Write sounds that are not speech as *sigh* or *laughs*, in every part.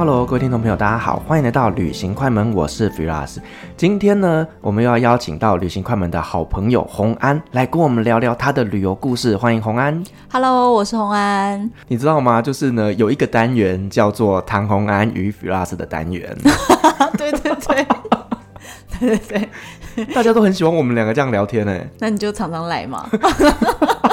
Hello，各位听众朋友，大家好，欢迎来到旅行快门，我是 Firas。今天呢，我们又要邀请到旅行快门的好朋友洪安来跟我们聊聊他的旅游故事。欢迎洪安。Hello，我是洪安。你知道吗？就是呢，有一个单元叫做唐洪安与 Firas 的单元。对 *laughs* 对对，对对 *laughs* 对，大家都很喜欢我们两个这样聊天呢。那你就常常来嘛。*laughs*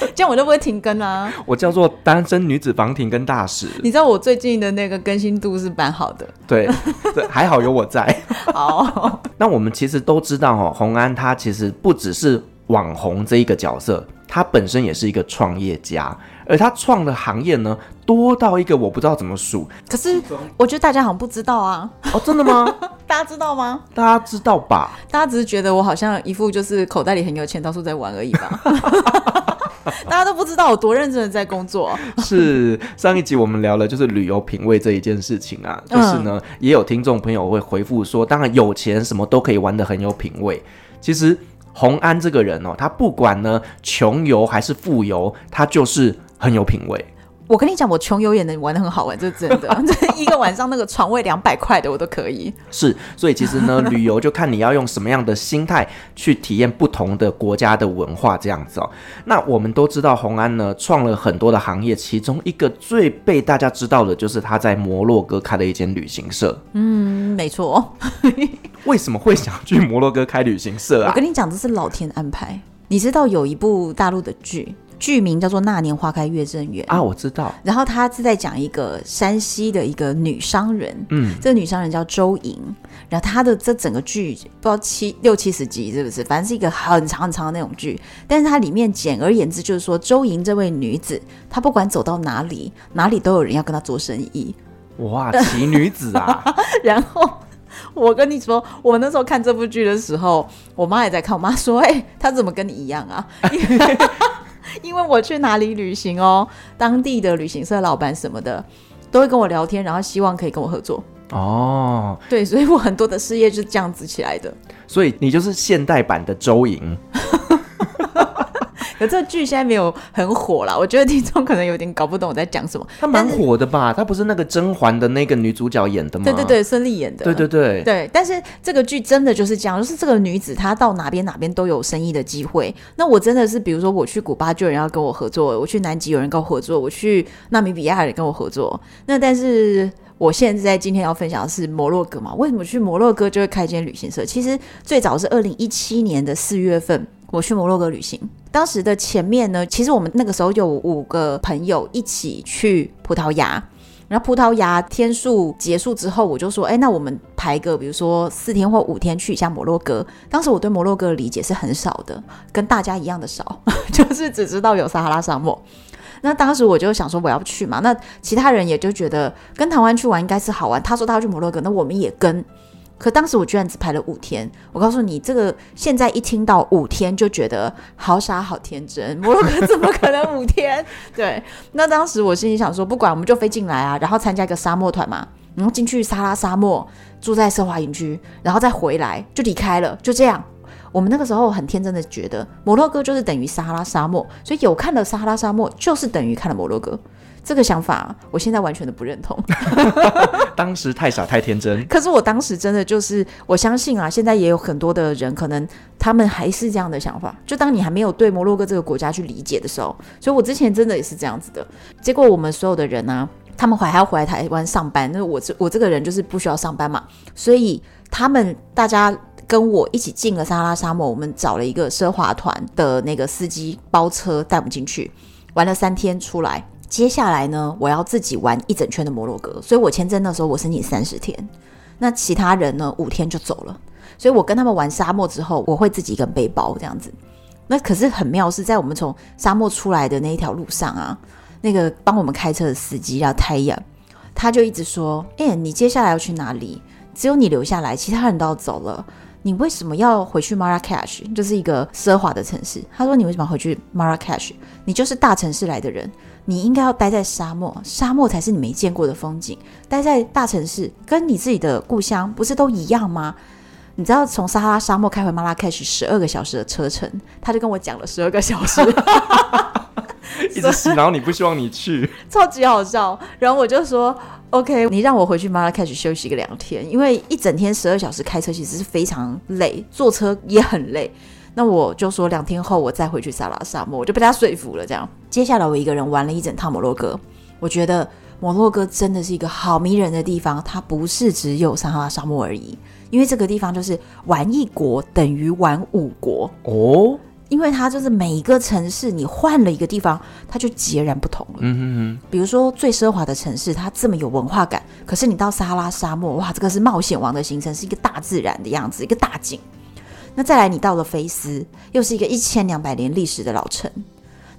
*laughs* 这样我就不会停更啊！我叫做单身女子防停更大使。你知道我最近的那个更新度是蛮好的。对，对，还好有我在。*laughs* 好，那我们其实都知道哦，红安他其实不只是网红这一个角色，他本身也是一个创业家，而他创的行业呢，多到一个我不知道怎么数。可是我觉得大家好像不知道啊。哦，真的吗？*laughs* 大家知道吗？大家知道吧？大家只是觉得我好像一副就是口袋里很有钱，到处在玩而已吧。大家都不知道我多认真的在工作。*laughs* 是上一集我们聊了就是旅游品味这一件事情啊，就是呢，也有听众朋友会回复说，当然有钱什么都可以玩的很有品味。其实洪安这个人哦，他不管呢穷游还是富游，他就是很有品味。我跟你讲，我穷游也能玩的很好玩，这是真的。*laughs* 这一个晚上那个床位两百块的我都可以。是，所以其实呢，旅游就看你要用什么样的心态去体验不同的国家的文化，这样子哦。那我们都知道，洪安呢创了很多的行业，其中一个最被大家知道的就是他在摩洛哥开了一间旅行社。嗯，没错。*laughs* 为什么会想去摩洛哥开旅行社啊？我跟你讲，这是老天安排。你知道有一部大陆的剧。剧名叫做《那年花开月正圆》啊，我知道。然后他是在讲一个山西的一个女商人，嗯，这个女商人叫周莹。然后她的这整个剧不知道七六七十集是不是？反正是一个很长很长的那种剧。但是它里面简而言之就是说，周莹这位女子，她不管走到哪里，哪里都有人要跟她做生意。哇，奇女子啊！*laughs* 然后我跟你说，我那时候看这部剧的时候，我妈也在看。我妈说：“哎、欸，她怎么跟你一样啊？” *laughs* 因为我去哪里旅行哦，当地的旅行社老板什么的都会跟我聊天，然后希望可以跟我合作哦。对，所以我很多的事业就是这样子起来的。所以你就是现代版的周莹。*laughs* *laughs* 可这剧现在没有很火啦，我觉得听众可能有点搞不懂我在讲什么。他蛮火的吧？他不是那个甄嬛的那个女主角演的吗？对对对，孙俪演的。对对对对。但是这个剧真的就是这样，就是这个女子她到哪边哪边都有生意的机会。那我真的是，比如说我去古巴就有人要跟我合作，我去南极有人跟我合作，我去纳米比亚有人跟我合作。那但是我现在今天要分享的是摩洛哥嘛？为什么去摩洛哥就会开一间旅行社？其实最早是二零一七年的四月份。我去摩洛哥旅行，当时的前面呢，其实我们那个时候有五个朋友一起去葡萄牙，然后葡萄牙天数结束之后，我就说，哎，那我们排个，比如说四天或五天去一下摩洛哥。当时我对摩洛哥的理解是很少的，跟大家一样的少，*laughs* 就是只知道有撒哈拉沙漠。那当时我就想说我要去嘛，那其他人也就觉得跟台湾去玩应该是好玩。他说他要去摩洛哥，那我们也跟。可当时我居然只排了五天，我告诉你，这个现在一听到五天就觉得好傻好天真，*laughs* 摩洛哥怎么可能五天？*laughs* 对，那当时我心里想说，不管我们就飞进来啊，然后参加一个沙漠团嘛，然后进去撒拉沙漠，住在奢华营区，然后再回来就离开了，就这样。我们那个时候很天真的觉得摩洛哥就是等于撒哈拉沙漠，所以有看了撒哈拉沙漠就是等于看了摩洛哥。这个想法，我现在完全的不认同。*laughs* 当时太傻太天真。可是我当时真的就是，我相信啊，现在也有很多的人，可能他们还是这样的想法。就当你还没有对摩洛哥这个国家去理解的时候，所以我之前真的也是这样子的。结果我们所有的人呢、啊，他们还还要回来台湾上班，那我这我这个人就是不需要上班嘛，所以他们大家跟我一起进了撒哈拉沙漠，我们找了一个奢华团的那个司机包车带我们进去，玩了三天出来。接下来呢，我要自己玩一整圈的摩洛哥，所以我签证的时候我申请三十天，那其他人呢五天就走了，所以我跟他们玩沙漠之后，我会自己一个背包这样子。那可是很妙，是在我们从沙漠出来的那一条路上啊，那个帮我们开车的司机叫太阳，他就一直说：“哎、你接下来要去哪里？只有你留下来，其他人都要走了。”你为什么要回去 Marrakesh？就是一个奢华的城市。他说：“你为什么要回去 Marrakesh？你就是大城市来的人，你应该要待在沙漠，沙漠才是你没见过的风景。待在大城市，跟你自己的故乡不是都一样吗？你知道从撒哈拉沙漠开回 Marrakesh 十二个小时的车程，他就跟我讲了十二个小时，*laughs* 一直洗脑你，不希望你去，*laughs* 超级好笑。然后我就说。” OK，你让我回去马拉喀什休息个两天，因为一整天十二小时开车其实是非常累，坐车也很累。那我就说两天后我再回去撒拉沙漠，我就被他说服了。这样，接下来我一个人玩了一整趟摩洛哥，我觉得摩洛哥真的是一个好迷人的地方。它不是只有撒哈拉沙漠而已，因为这个地方就是玩一国等于玩五国哦。因为它就是每一个城市，你换了一个地方，它就截然不同了。嗯哼哼。比如说最奢华的城市，它这么有文化感，可是你到撒哈拉沙漠，哇，这个是冒险王的行程，是一个大自然的样子，一个大景。那再来，你到了菲斯，又是一个一千两百年历史的老城。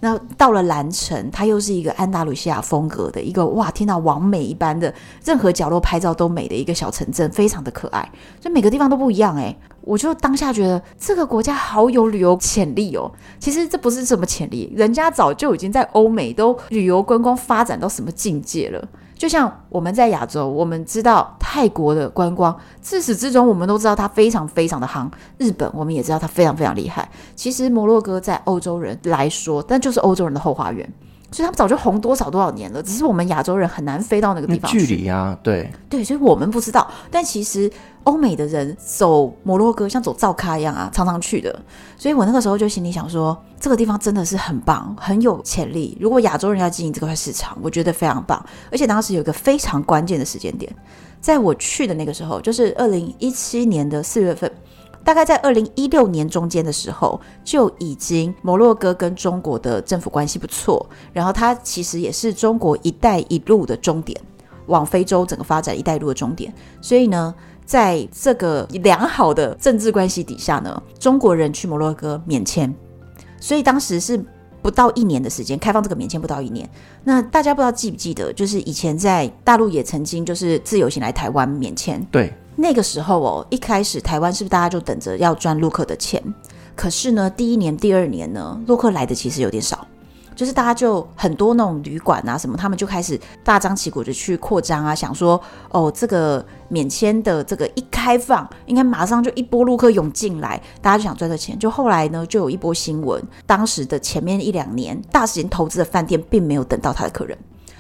那到了兰城，它又是一个安达鲁西亚风格的一个哇，天呐，完美一般的，任何角落拍照都美的一个小城镇，非常的可爱。就每个地方都不一样哎，我就当下觉得这个国家好有旅游潜力哦。其实这不是什么潜力，人家早就已经在欧美都旅游观光发展到什么境界了。就像我们在亚洲，我们知道泰国的观光，自始至终我们都知道它非常非常的夯。日本我们也知道它非常非常厉害。其实摩洛哥在欧洲人来说，但就是欧洲人的后花园。所以他们早就红多少多少年了，只是我们亚洲人很难飞到那个地方。距离啊，对对，所以我们不知道。但其实欧美的人走摩洛哥像走灶咖一样啊，常常去的。所以我那个时候就心里想说，这个地方真的是很棒，很有潜力。如果亚洲人要经营这块市场，我觉得非常棒。而且当时有一个非常关键的时间点，在我去的那个时候，就是二零一七年的四月份。大概在二零一六年中间的时候，就已经摩洛哥跟中国的政府关系不错，然后它其实也是中国“一带一路”的终点，往非洲整个发展“一带一路”的终点。所以呢，在这个良好的政治关系底下呢，中国人去摩洛哥免签，所以当时是不到一年的时间开放这个免签，不到一年。那大家不知道记不记得，就是以前在大陆也曾经就是自由行来台湾免签，对。那个时候哦，一开始台湾是不是大家就等着要赚陆客的钱？可是呢，第一年、第二年呢，陆客来的其实有点少，就是大家就很多那种旅馆啊什么，他们就开始大张旗鼓的去扩张啊，想说哦，这个免签的这个一开放，应该马上就一波陆客涌进来，大家就想赚这钱。就后来呢，就有一波新闻，当时的前面一两年大型投资的饭店并没有等到他的客人。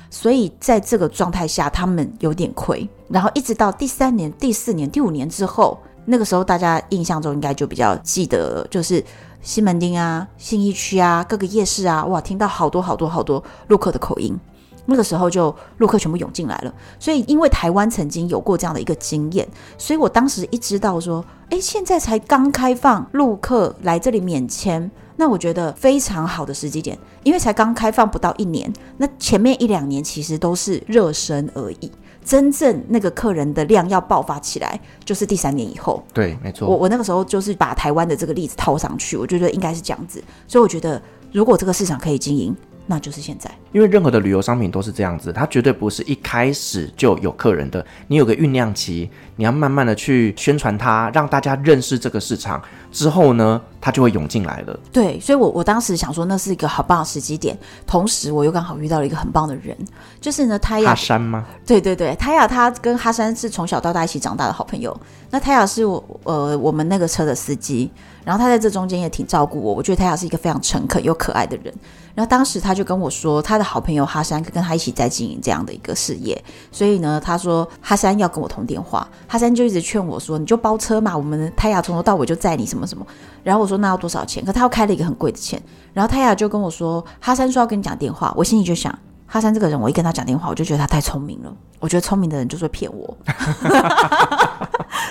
所以在这个状态下，他们有点亏。然后一直到第三年、第四年、第五年之后，那个时候大家印象中应该就比较记得，就是西门町啊、信义区啊、各个夜市啊，哇，听到好多好多好多陆客的口音。那个时候就陆客全部涌进来了。所以因为台湾曾经有过这样的一个经验，所以我当时一知道说，诶，现在才刚开放陆客来这里免签。那我觉得非常好的时机点，因为才刚开放不到一年，那前面一两年其实都是热身而已，真正那个客人的量要爆发起来，就是第三年以后。对，没错。我我那个时候就是把台湾的这个例子套上去，我觉得应该是这样子，所以我觉得如果这个市场可以经营。那就是现在，因为任何的旅游商品都是这样子，它绝对不是一开始就有客人的。你有个酝酿期，你要慢慢的去宣传它，让大家认识这个市场。之后呢，它就会涌进来了。对，所以我我当时想说，那是一个好棒的时机点。同时，我又刚好遇到了一个很棒的人，就是呢，泰雅。哈山吗？对对对，泰雅他跟哈山是从小到大一起长大的好朋友。那泰雅是我呃我们那个车的司机，然后他在这中间也挺照顾我。我觉得泰雅是一个非常诚恳又可爱的人。然后当时他就就跟我说，他的好朋友哈山跟他一起在经营这样的一个事业，所以呢，他说哈山要跟我通电话，哈山就一直劝我说，你就包车嘛，我们泰雅从头到尾就载你什么什么。然后我说那要多少钱？可他又开了一个很贵的钱。然后泰雅就跟我说，哈山说要跟你讲电话，我心里就想，哈山这个人，我一跟他讲电话，我就觉得他太聪明了。*laughs* 我觉得聪明的人就是会骗我，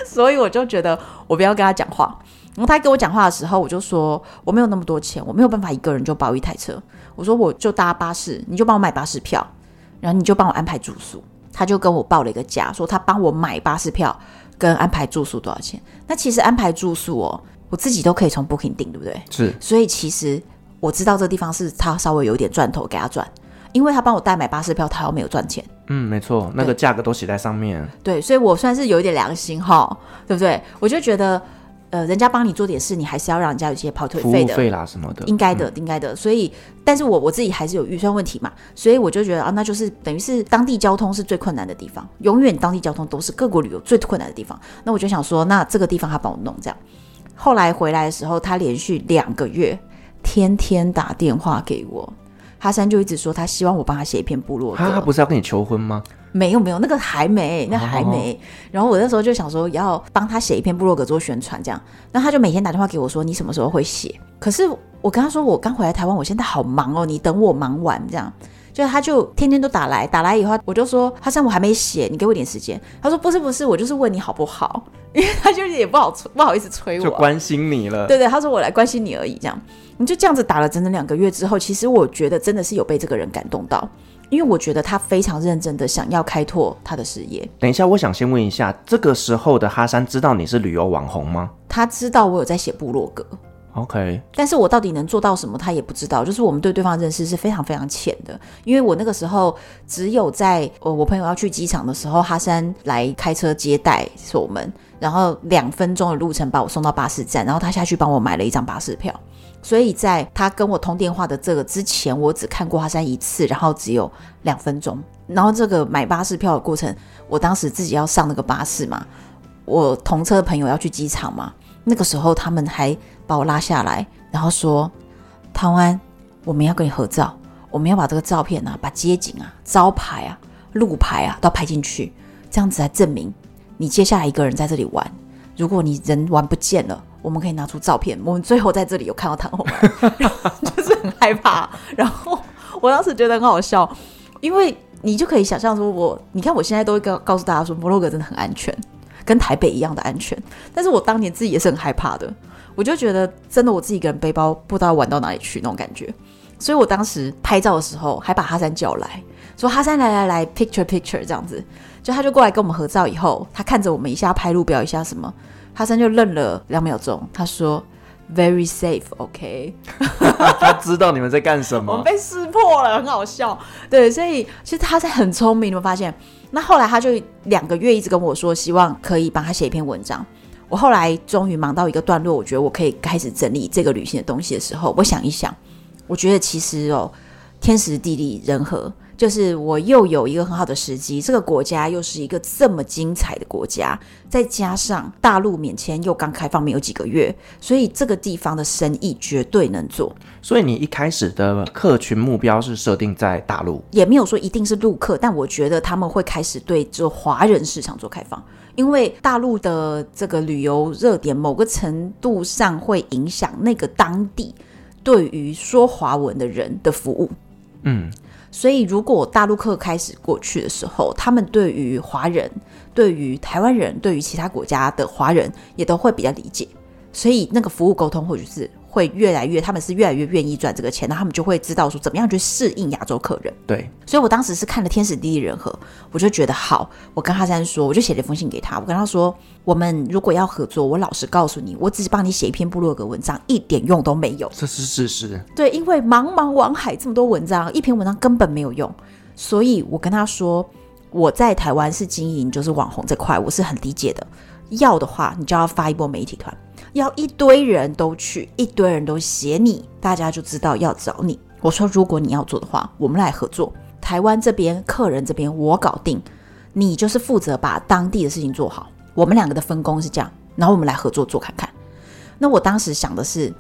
所以我就觉得我不要跟他讲话。然后他跟我讲话的时候，我就说我没有那么多钱，我没有办法一个人就包一台车。我说我就搭巴士，你就帮我买巴士票，然后你就帮我安排住宿。他就跟我报了一个价，说他帮我买巴士票跟安排住宿多少钱。那其实安排住宿哦，我自己都可以从 Booking 订，对不对？是。所以其实我知道这个地方是他稍微有一点赚头给他赚，因为他帮我代买巴士票，他又没有赚钱。嗯，没错，那个价格都写在上面。对，所以我算是有一点良心哈，对不对？我就觉得。呃，人家帮你做点事，你还是要让人家有一些跑腿费的，服务费啦什么的，应该的，嗯、应该的。所以，但是我我自己还是有预算问题嘛，所以我就觉得啊，那就是等于是当地交通是最困难的地方，永远当地交通都是各国旅游最困难的地方。那我就想说，那这个地方他帮我弄这样。后来回来的时候，他连续两个月天天打电话给我，哈山就一直说他希望我帮他写一篇部落格。他不是要跟你求婚吗？没有没有，那个还没，那还没。哦、然后我那时候就想说，要帮他写一篇部落格做宣传，这样。那他就每天打电话给我说，你什么时候会写？可是我跟他说，我刚回来台湾，我现在好忙哦，你等我忙完这样。就他就天天都打来，打来以后，我就说，哈山我还没写，你给我点时间。他说不是不是，我就是问你好不好，因为他就是也不好不好意思催我，*laughs* 就关心你了。对对，他说我来关心你而已，这样。你就这样子打了整整两个月之后，其实我觉得真的是有被这个人感动到。因为我觉得他非常认真的想要开拓他的事业。等一下，我想先问一下，这个时候的哈山知道你是旅游网红吗？他知道我有在写部落格，OK，但是我到底能做到什么，他也不知道。就是我们对对方认识是非常非常浅的，因为我那个时候只有在呃我朋友要去机场的时候，哈山来开车接待我们，然后两分钟的路程把我送到巴士站，然后他下去帮我买了一张巴士票。所以在他跟我通电话的这个之前，我只看过哈山一次，然后只有两分钟。然后这个买巴士票的过程，我当时自己要上那个巴士嘛，我同车的朋友要去机场嘛，那个时候他们还把我拉下来，然后说：“唐安，我们要跟你合照，我们要把这个照片啊，把街景啊、招牌啊、路牌啊都拍进去，这样子来证明你接下来一个人在这里玩。如果你人玩不见了。”我们可以拿出照片，我们最后在这里有看到唐红安，*laughs* 然后就是很害怕。然后我当时觉得很好笑，因为你就可以想象说我，我你看我现在都会告告诉大家说，摩洛哥真的很安全，跟台北一样的安全。但是我当年自己也是很害怕的，我就觉得真的我自己一个人背包不知道玩到哪里去那种感觉。所以我当时拍照的时候还把哈山叫来说：“哈山来来来，picture picture 这样子。”就他就过来跟我们合照以后，他看着我们一下拍路标一下什么。哈森就愣了两秒钟，他说：“Very safe，OK。*laughs* ”他知道你们在干什么，我们被识破了，很好笑。对，所以其实他是很聪明，你们发现？那后来他就两个月一直跟我说，希望可以帮他写一篇文章。我后来终于忙到一个段落，我觉得我可以开始整理这个旅行的东西的时候，我想一想，我觉得其实哦，天时地利人和。就是我又有一个很好的时机，这个国家又是一个这么精彩的国家，再加上大陆免签又刚开放没有几个月，所以这个地方的生意绝对能做。所以你一开始的客群目标是设定在大陆，也没有说一定是陆客，但我觉得他们会开始对这华人市场做开放，因为大陆的这个旅游热点某个程度上会影响那个当地对于说华文的人的服务。嗯。所以，如果大陆客开始过去的时候，他们对于华人、对于台湾人、对于其他国家的华人，也都会比较理解。所以，那个服务沟通或许是。会越来越，他们是越来越愿意赚这个钱，那他们就会知道说怎么样去适应亚洲客人。对，所以我当时是看了天时地利人和，我就觉得好。我跟哈山说，我就写了一封信给他，我跟他说，我们如果要合作，我老实告诉你，我只是帮你写一篇部落格文章，一点用都没有。这是事实。对，因为茫茫网海这么多文章，一篇文章根本没有用。所以我跟他说，我在台湾是经营就是网红这块，我是很理解的。要的话，你就要发一波媒体团。要一堆人都去，一堆人都写你，大家就知道要找你。我说，如果你要做的话，我们来合作。台湾这边客人这边我搞定，你就是负责把当地的事情做好。我们两个的分工是这样，然后我们来合作做看看。那我当时想的是，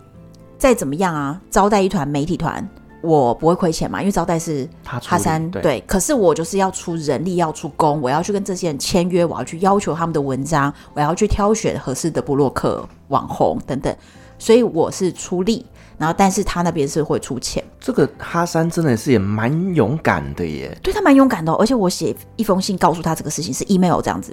再怎么样啊，招待一团媒体团，我不会亏钱嘛，因为招待是哈山对，对。可是我就是要出人力，要出工，我要去跟这些人签约，我要去要求他们的文章，我要去挑选合适的布洛克、网红等等，所以我是出力。然后，但是他那边是会出钱。这个哈山真的是也蛮勇敢的耶。对，他蛮勇敢的哦，而且我写一封信告诉他这个事情是 email 这样子，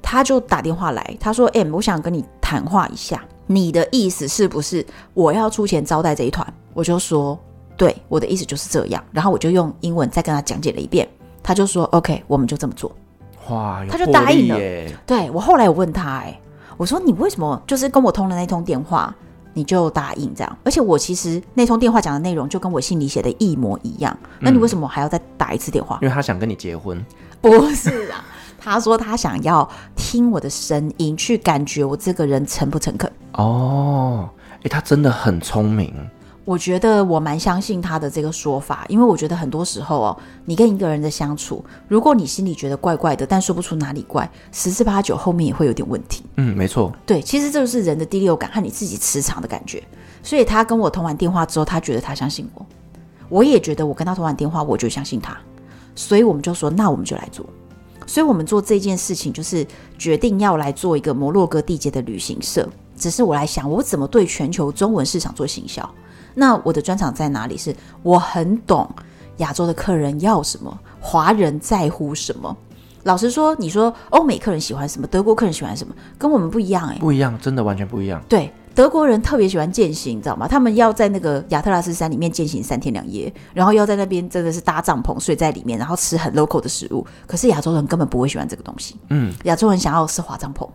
他就打电话来，他说：“欸，我想跟你谈话一下，你的意思是不是我要出钱招待这一团？”我就说：“对，我的意思就是这样。”然后我就用英文再跟他讲解了一遍，他就说：“OK，我们就这么做。”哇，他就答应了。对，我后来我问他，哎，我说你为什么就是跟我通了那通电话？你就答应这样，而且我其实那通电话讲的内容就跟我信里写的一模一样。那你为什么还要再打一次电话？因为他想跟你结婚。不是啊，*laughs* 他说他想要听我的声音，去感觉我这个人诚不诚恳。哦，哎，他真的很聪明。我觉得我蛮相信他的这个说法，因为我觉得很多时候哦，你跟一个人的相处，如果你心里觉得怪怪的，但说不出哪里怪，十之八九后面也会有点问题。嗯，没错。对，其实这就是人的第六感和你自己磁场的感觉。所以他跟我通完电话之后，他觉得他相信我，我也觉得我跟他通完电话，我就相信他，所以我们就说，那我们就来做。所以我们做这件事情，就是决定要来做一个摩洛哥地接的旅行社。只是我来想，我怎么对全球中文市场做行销？那我的专长在哪里？是我很懂亚洲的客人要什么，华人在乎什么。老实说，你说欧美客人喜欢什么，德国客人喜欢什么，跟我们不一样哎、欸，不一样，真的完全不一样。对，德国人特别喜欢践行，你知道吗？他们要在那个亚特拉斯山里面践行三天两夜，然后要在那边真的是搭帐篷睡在里面，然后吃很 local 的食物。可是亚洲人根本不会喜欢这个东西。嗯，亚洲人想要是华帐篷。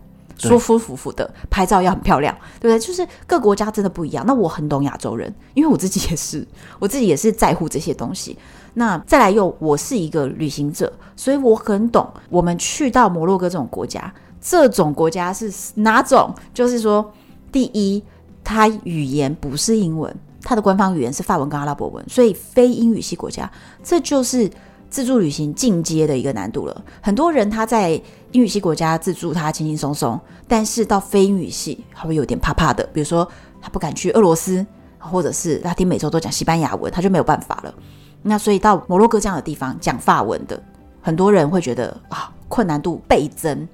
舒舒服服的拍照要很漂亮，对不对？就是各国家真的不一样。那我很懂亚洲人，因为我自己也是，*laughs* 我自己也是在乎这些东西。那再来又，我是一个旅行者，所以我很懂。我们去到摩洛哥这种国家，这种国家是哪种？就是说，第一，它语言不是英文，它的官方语言是法文跟阿拉伯文，所以非英语系国家，这就是。自助旅行进阶的一个难度了，很多人他在英语系国家自助，他轻轻松松，但是到非英语系，他会有点怕怕的。比如说，他不敢去俄罗斯，或者是拉丁美洲都讲西班牙文，他就没有办法了。那所以到摩洛哥这样的地方讲法文的，很多人会觉得啊，困难度倍增。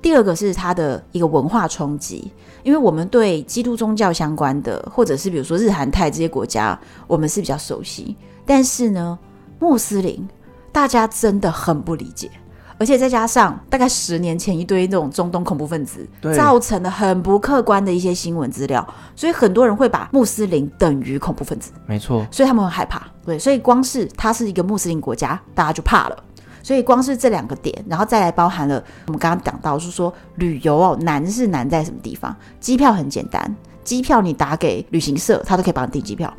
第二个是他的一个文化冲击，因为我们对基督宗教相关的，或者是比如说日韩泰这些国家，我们是比较熟悉，但是呢，穆斯林。大家真的很不理解，而且再加上大概十年前一堆那种中东恐怖分子，造成了很不客观的一些新闻资料，所以很多人会把穆斯林等于恐怖分子。没错，所以他们很害怕。对，所以光是它是一个穆斯林国家，大家就怕了。所以光是这两个点，然后再来包含了我们刚刚讲到，是说旅游哦，难是难在什么地方？机票很简单，机票你打给旅行社，他都可以帮你订机票。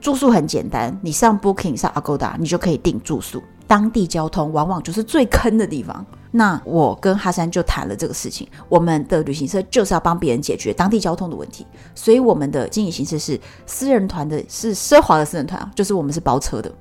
住宿很简单，你上 Booking 上 Agoda，你就可以订住宿。当地交通往往就是最坑的地方。那我跟哈山就谈了这个事情，我们的旅行社就是要帮别人解决当地交通的问题，所以我们的经营形式是私人团的，是奢华的私人团，就是我们是包车的。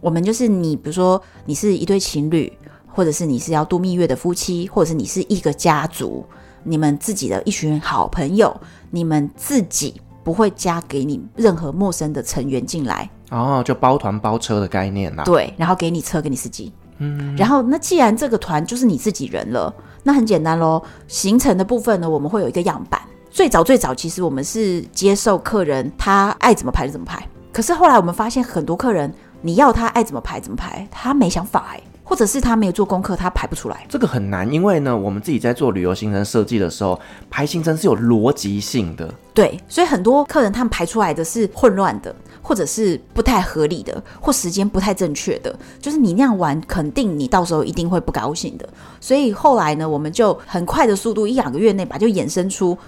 我们就是你，比如说你是一对情侣，或者是你是要度蜜月的夫妻，或者是你是一个家族，你们自己的一群好朋友，你们自己不会加给你任何陌生的成员进来。哦，就包团包车的概念啦。对，然后给你车，给你司机。嗯，然后那既然这个团就是你自己人了，那很简单喽。行程的部分呢，我们会有一个样板。最早最早，其实我们是接受客人他爱怎么排就怎么排。可是后来我们发现，很多客人你要他爱怎么排怎么排，他没想法哎。或者是他没有做功课，他排不出来。这个很难，因为呢，我们自己在做旅游行程设计的时候，排行程是有逻辑性的。对，所以很多客人他们排出来的是混乱的，或者是不太合理的，或时间不太正确的。就是你那样玩，肯定你到时候一定会不高兴的。所以后来呢，我们就很快的速度，一两个月内吧，就衍生出。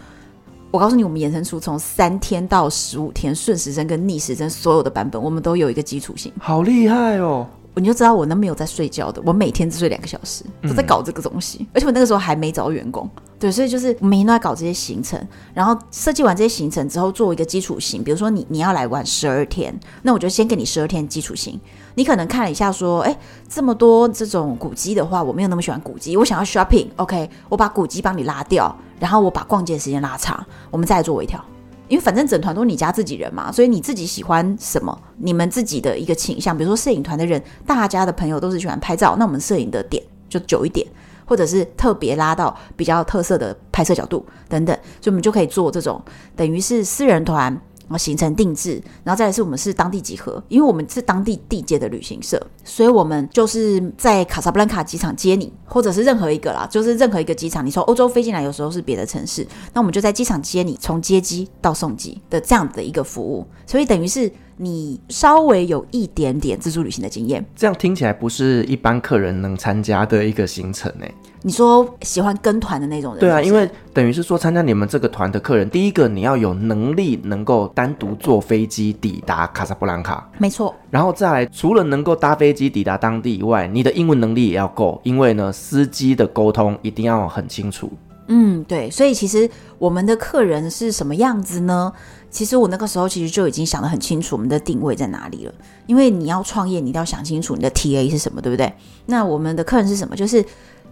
我告诉你，我们衍生出从三天到十五天顺时针跟逆时针所有的版本，我们都有一个基础性。好厉害哦！你就知道我那没有在睡觉的，我每天只睡两个小时，都在搞这个东西，嗯、而且我那个时候还没找到员工，对，所以就是每天都在搞这些行程，然后设计完这些行程之后，做一个基础型。比如说你你要来玩十二天，那我就先给你十二天基础型。你可能看了一下说，哎，这么多这种古迹的话，我没有那么喜欢古迹，我想要 shopping，OK，我把古迹帮你拉掉，然后我把逛街的时间拉长，我们再来做微调。因为反正整团都是你家自己人嘛，所以你自己喜欢什么，你们自己的一个倾向，比如说摄影团的人，大家的朋友都是喜欢拍照，那我们摄影的点就久一点。或者是特别拉到比较特色的拍摄角度等等，所以我们就可以做这种等于是私人团，然后行程定制，然后再来是我们是当地集合，因为我们是当地地接的旅行社，所以我们就是在卡萨布兰卡机场接你，或者是任何一个啦，就是任何一个机场，你从欧洲飞进来，有时候是别的城市，那我们就在机场接你，从接机到送机的这样的一个服务，所以等于是。你稍微有一点点自助旅行的经验，这样听起来不是一般客人能参加的一个行程呢？你说喜欢跟团的那种人？对啊，因为等于是说参加你们这个团的客人，第一个你要有能力能够单独坐飞机抵达卡萨布兰卡，没错。然后再来，除了能够搭飞机抵达当地以外，你的英文能力也要够，因为呢，司机的沟通一定要很清楚。嗯，对，所以其实我们的客人是什么样子呢？其实我那个时候其实就已经想得很清楚，我们的定位在哪里了。因为你要创业，你一定要想清楚你的 TA 是什么，对不对？那我们的客人是什么？就是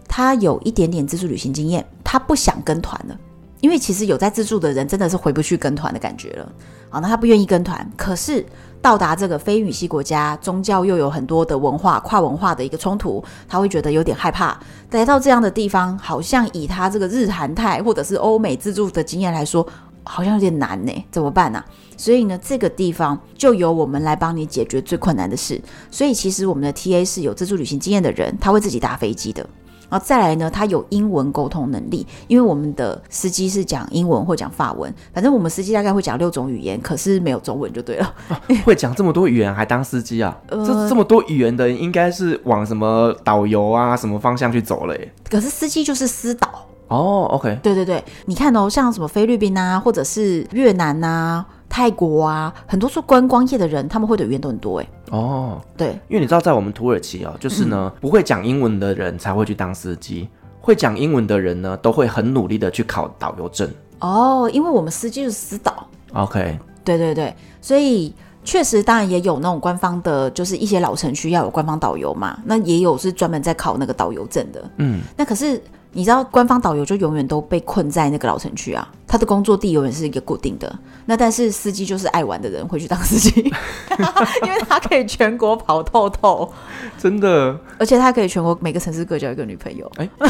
他有一点点自助旅行经验，他不想跟团了，因为其实有在自助的人真的是回不去跟团的感觉了。好，那他不愿意跟团，可是到达这个非语系国家，宗教又有很多的文化跨文化的一个冲突，他会觉得有点害怕。来到这样的地方，好像以他这个日韩泰或者是欧美自助的经验来说。好像有点难呢，怎么办呢？所以呢，这个地方就由我们来帮你解决最困难的事。所以其实我们的 TA 是有自助旅行经验的人，他会自己搭飞机的。然后再来呢，他有英文沟通能力，因为我们的司机是讲英文或讲法文，反正我们司机大概会讲六种语言，可是没有中文就对了。啊、*laughs* 会讲这么多语言还当司机啊？呃、这这么多语言的人应该是往什么导游啊什么方向去走了耶？可是司机就是私导。哦、oh，OK，对对对，你看哦，像什么菲律宾啊，或者是越南啊、泰国啊，很多做观光业的人，他们会的语言都很多哎。哦，oh, 对，因为你知道，在我们土耳其哦，就是呢，嗯、不会讲英文的人才会去当司机，会讲英文的人呢，都会很努力的去考导游证。哦，oh, 因为我们司机是私导。OK，对对对，所以确实当然也有那种官方的，就是一些老城区要有官方导游嘛，那也有是专门在考那个导游证的。嗯，那可是。你知道官方导游就永远都被困在那个老城区啊，他的工作地永远是一个固定的。那但是司机就是爱玩的人会去当司机，*laughs* 因为他可以全国跑透透，真的。而且他可以全国每个城市各交一个女朋友，哎、欸，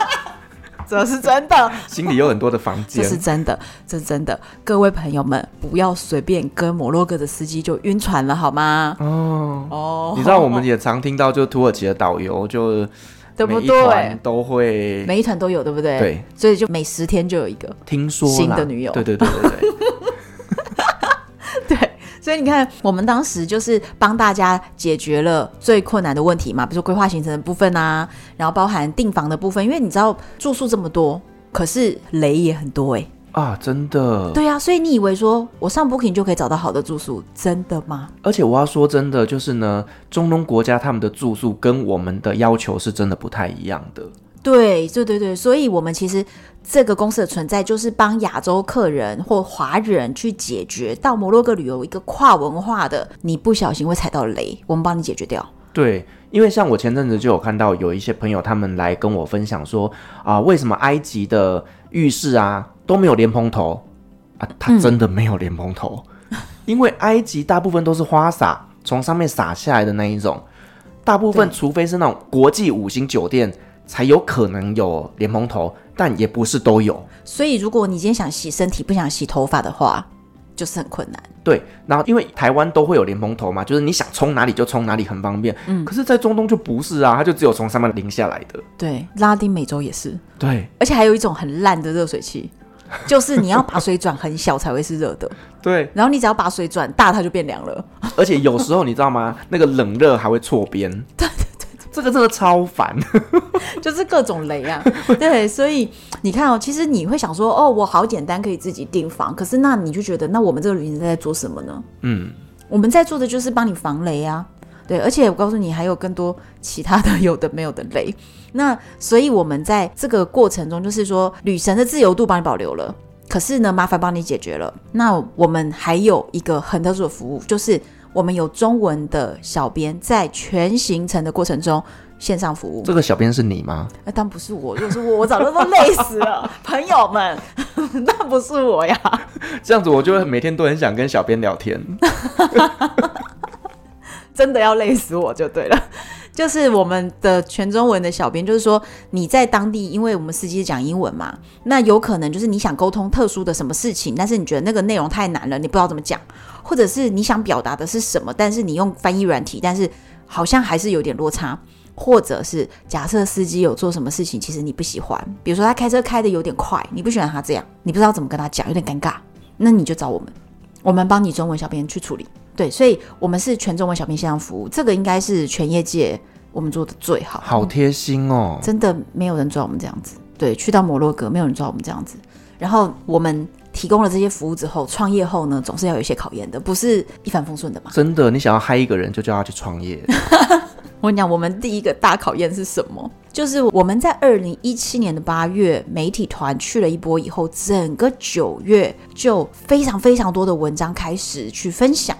*laughs* 这是真的。心里有很多的房间，这是真的，这是真的。各位朋友们，不要随便跟摩洛哥的司机就晕船了，好吗？哦哦，你知道我们也常听到，就土耳其的导游就。对不对？都会每一团都有，对不对？对，所以就每十天就有一个听说新的女友。对对对对对。*laughs* 对，所以你看，我们当时就是帮大家解决了最困难的问题嘛，比如说规划行程的部分啊，然后包含订房的部分，因为你知道住宿这么多，可是雷也很多哎、欸。啊，真的？对呀、啊，所以你以为说我上 Booking 就可以找到好的住宿，真的吗？而且我要说真的，就是呢，中东国家他们的住宿跟我们的要求是真的不太一样的。对，对对对，所以我们其实这个公司的存在，就是帮亚洲客人或华人去解决到摩洛哥旅游一个跨文化的，你不小心会踩到雷，我们帮你解决掉。对，因为像我前阵子就有看到有一些朋友他们来跟我分享说啊，为什么埃及的浴室啊？都没有莲蓬头啊，它真的没有莲蓬头，嗯、*laughs* 因为埃及大部分都是花洒从上面洒下来的那一种，大部分除非是那种国际五星酒店才有可能有莲蓬头，但也不是都有。所以如果你今天想洗身体不想洗头发的话，就是很困难。对，然后因为台湾都会有莲蓬头嘛，就是你想冲哪里就冲哪里，很方便。嗯，可是，在中东就不是啊，它就只有从上面淋下来的。对，拉丁美洲也是。对，而且还有一种很烂的热水器。*laughs* 就是你要把水转很小才会是热的，对。然后你只要把水转大，它就变凉了。而且有时候你知道吗？那个冷热还会错边。*laughs* 对，这个真的超烦，*laughs* 就是各种雷啊。*laughs* 对，所以你看哦，其实你会想说，哦，我好简单可以自己订房，可是那你就觉得，那我们这个旅行社在做什么呢？嗯，我们在做的就是帮你防雷啊。对，而且我告诉你，还有更多其他的有的没有的雷。那所以我们在这个过程中，就是说旅程的自由度帮你保留了，可是呢，麻烦帮你解决了。那我们还有一个很特殊的服务，就是我们有中文的小编在全行程的过程中线上服务。这个小编是你吗？那当然不是我，如果是我，我早就都累死了。*laughs* 朋友们，*laughs* 那不是我呀。这样子，我就会每天都很想跟小编聊天。*laughs* 真的要累死我就对了，就是我们的全中文的小编，就是说你在当地，因为我们司机讲英文嘛，那有可能就是你想沟通特殊的什么事情，但是你觉得那个内容太难了，你不知道怎么讲，或者是你想表达的是什么，但是你用翻译软体，但是好像还是有点落差，或者是假设司机有做什么事情，其实你不喜欢，比如说他开车开得有点快，你不喜欢他这样，你不知道怎么跟他讲，有点尴尬，那你就找我们，我们帮你中文小编去处理。对，所以我们是全中文小编线上服务，这个应该是全业界我们做的最好。好贴心哦！真的没有人做我们这样子。对，去到摩洛哥没有人做我们这样子。然后我们提供了这些服务之后，创业后呢，总是要有一些考验的，不是一帆风顺的嘛。真的，你想要嗨一个人，就叫他去创业。*laughs* 我跟你讲，我们第一个大考验是什么？就是我们在二零一七年的八月，媒体团去了一波以后，整个九月就非常非常多的文章开始去分享。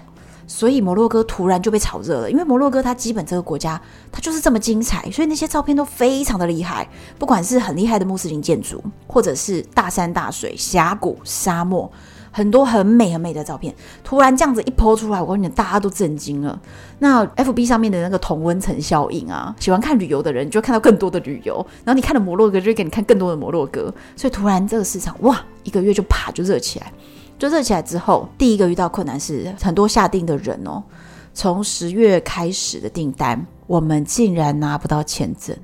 所以摩洛哥突然就被炒热了，因为摩洛哥它基本这个国家它就是这么精彩，所以那些照片都非常的厉害，不管是很厉害的穆斯林建筑，或者是大山大水、峡谷、沙漠，很多很美很美的照片，突然这样子一抛出来，我跟你讲，大家都震惊了。那 FB 上面的那个同温层效应啊，喜欢看旅游的人就看到更多的旅游，然后你看了摩洛哥就会给你看更多的摩洛哥，所以突然这个市场哇，一个月就啪就热起来。就热起来之后，第一个遇到困难是很多下定的人哦，从十月开始的订单，我们竟然拿不到签证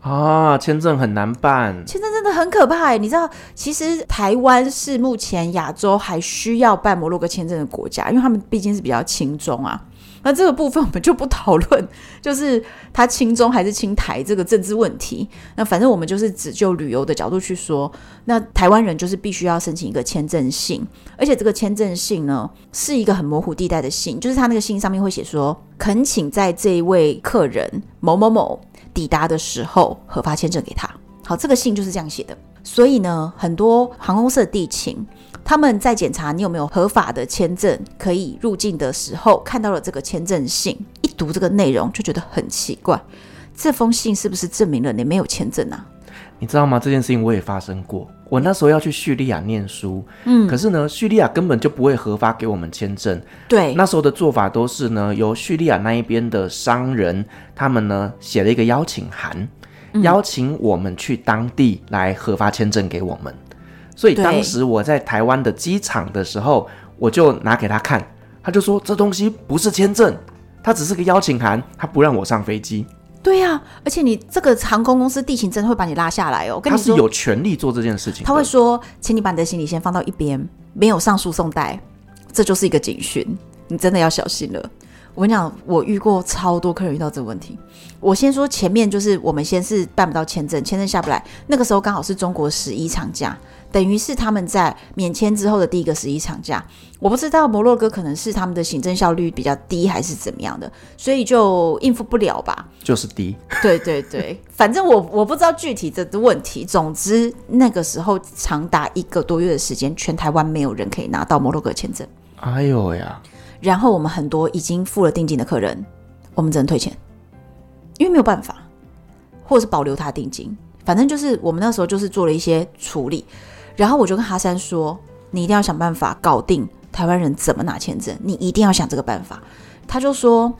啊！签证很难办，签证真的很可怕。你知道，其实台湾是目前亚洲还需要办摩洛哥签证的国家，因为他们毕竟是比较轻中啊。那这个部分我们就不讨论，就是他亲中还是亲台这个政治问题。那反正我们就是只就旅游的角度去说，那台湾人就是必须要申请一个签证信，而且这个签证信呢是一个很模糊地带的信，就是他那个信上面会写说，恳请在这一位客人某某某抵达的时候核发签证给他。好，这个信就是这样写的。所以呢，很多航空公司的地勤。他们在检查你有没有合法的签证可以入境的时候，看到了这个签证信，一读这个内容就觉得很奇怪。这封信是不是证明了你没有签证啊？你知道吗？这件事情我也发生过。我那时候要去叙利亚念书，嗯，可是呢，叙利亚根本就不会核发给我们签证。对，那时候的做法都是呢，由叙利亚那一边的商人，他们呢写了一个邀请函，邀请我们去当地来核发签证给我们。所以当时我在台湾的机场的时候，我就拿给他看，他就说这东西不是签证，它只是个邀请函，他不让我上飞机。对呀、啊，而且你这个航空公司地勤真的会把你拉下来哦。跟你说，他是有权利做这件事情。他会说，请你把你的行李先放到一边，没有上输送带，这就是一个警讯，你真的要小心了。我跟你讲，我遇过超多客人遇到这个问题。我先说前面，就是我们先是办不到签证，签证下不来，那个时候刚好是中国十一长假。等于是他们在免签之后的第一个十一长假，我不知道摩洛哥可能是他们的行政效率比较低还是怎么样的，所以就应付不了吧？就是低。对对对，反正我我不知道具体的问题。总之那个时候长达一个多月的时间，全台湾没有人可以拿到摩洛哥签证。哎呦呀！然后我们很多已经付了定金的客人，我们只能退钱，因为没有办法，或者是保留他定金。反正就是我们那时候就是做了一些处理。然后我就跟哈山说：“你一定要想办法搞定台湾人怎么拿签证，你一定要想这个办法。”他就说：“